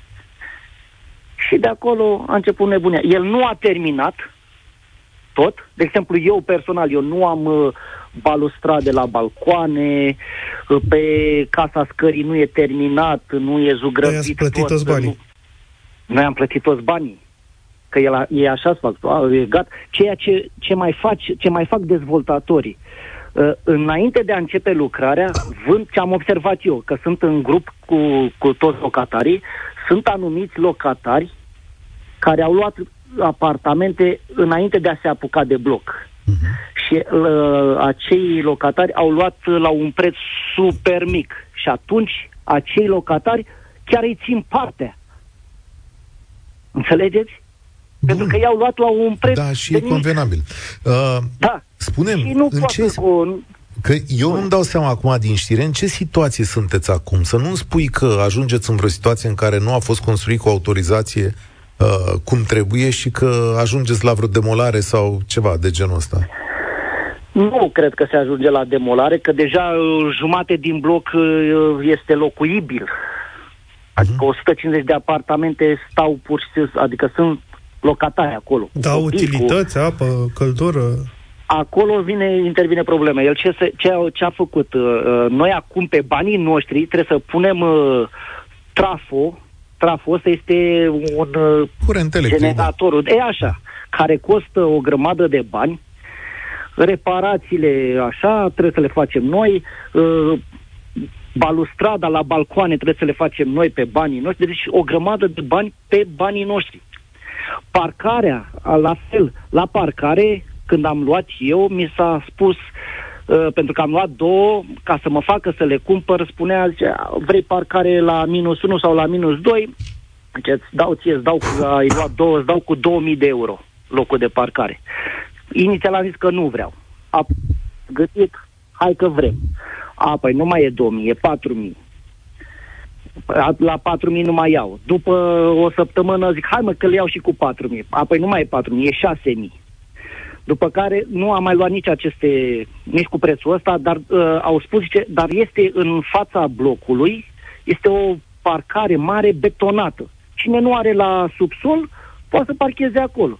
Și de acolo a început nebunia. El nu a terminat tot. De exemplu, eu personal, eu nu am uh, balustrade la balcoane, pe casa scării nu e terminat, nu e zugrăvit. Noi plătit toți banii. Nu... Noi am plătit toți banii. Că el, e așa să fac, e gat. Ceea ce, ce, mai fac, ce mai fac dezvoltatorii, uh, înainte de a începe lucrarea, vând ce am observat eu, că sunt în grup cu, cu toți locatarii, sunt anumiți locatari care au luat apartamente înainte de a se apuca de bloc. Uh-huh și uh, acei locatari au luat la un preț super mic. Și atunci acei locatari chiar îi țin partea. Înțelegeți? Bun. Pentru că i-au luat la un preț... Da, și e convenabil. Uh, da. Spunem, și nu în ce... Cu... Că eu nu-mi dau seama acum din știre în ce situație sunteți acum. Să nu-mi spui că ajungeți în vreo situație în care nu a fost construit cu autorizație uh, cum trebuie și că ajungeți la vreo demolare sau ceva de genul ăsta. Nu cred că se ajunge la demolare, că deja uh, jumate din bloc uh, este locuibil. Adică 150 mhm. de apartamente stau pur și simplu, adică sunt locatari acolo. Da, utilități, apă, căldură. Acolo vine, intervine problema. El ce, se, ce, a, ce a făcut? Uh, noi acum pe banii noștri trebuie să punem trafo. Trafo ăsta este un Curent electric, generator. Da. E așa, care costă o grămadă de bani reparațiile așa, trebuie să le facem noi, uh, balustrada la balcoane trebuie să le facem noi pe banii noștri, deci o grămadă de bani pe banii noștri. Parcarea, la fel, la parcare, când am luat eu, mi s-a spus, uh, pentru că am luat două, ca să mă facă să le cumpăr, spunea, zice, vrei parcare la minus 1 sau la minus 2? Zice, îți dau ție, îți dau, ai luat două, îți dau cu 2000 de euro locul de parcare. Inițial am zis că nu vreau. A găsit, hai că vrem. A, păi nu mai e 2000, e 4000. La 4000 nu mai iau. După o săptămână zic, hai mă că le iau și cu 4000. A, păi nu mai e 4000, e 6000. După care nu am mai luat nici aceste, nici cu prețul ăsta, dar uh, au spus, zice, dar este în fața blocului, este o parcare mare betonată. Cine nu are la subsol, poate să parcheze acolo.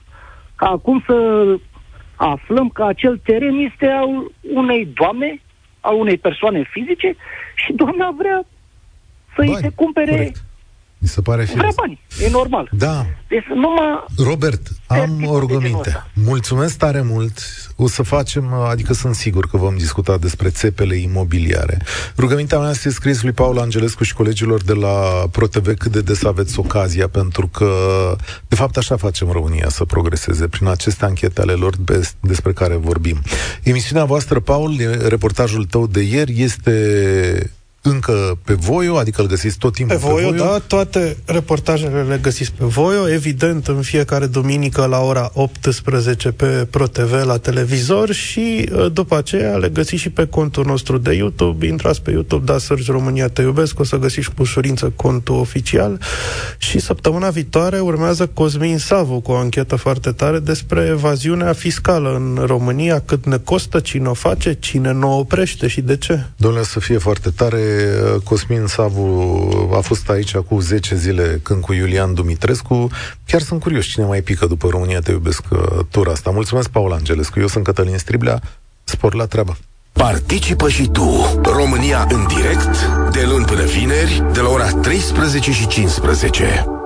Ca acum să aflăm că acel teren este al unei doamne, al unei persoane fizice și doamna vrea să-i se cumpere Corect. Mi se pare Vrea bani, e normal. Da. Deci numai... Robert, am o rugăminte. Mulțumesc tare mult. O să facem, adică sunt sigur că vom discuta despre țepele imobiliare. Rugămintea mea este scris lui Paul Angelescu și colegilor de la ProTV cât de des aveți ocazia, pentru că, de fapt, așa facem România să progreseze, prin aceste anchete ale lor despre care vorbim. Emisiunea voastră, Paul, reportajul tău de ieri este încă pe Voio, adică îl găsiți tot timpul pe Voio? Pe Voio, da, toate reportajele le găsiți pe Voio, evident în fiecare duminică la ora 18 pe ProTV la televizor și uh, după aceea le găsiți și pe contul nostru de YouTube, intrați pe YouTube, dați search România Te Iubesc, o să găsiți cu ușurință contul oficial și săptămâna viitoare urmează Cosmin Savu cu o anchetă foarte tare despre evaziunea fiscală în România, cât ne costă, cine o face, cine nu o oprește și de ce. Domnule, să fie foarte tare Cosmin Savu a fost aici cu 10 zile când cu Iulian Dumitrescu. Chiar sunt curios cine mai pică după România Te Iubesc uh, tura asta. Mulțumesc, Paul Angelescu. Eu sunt Cătălin Striblea. Spor la treabă. Participă și tu. România în direct, de luni până vineri, de la ora 13 și 15.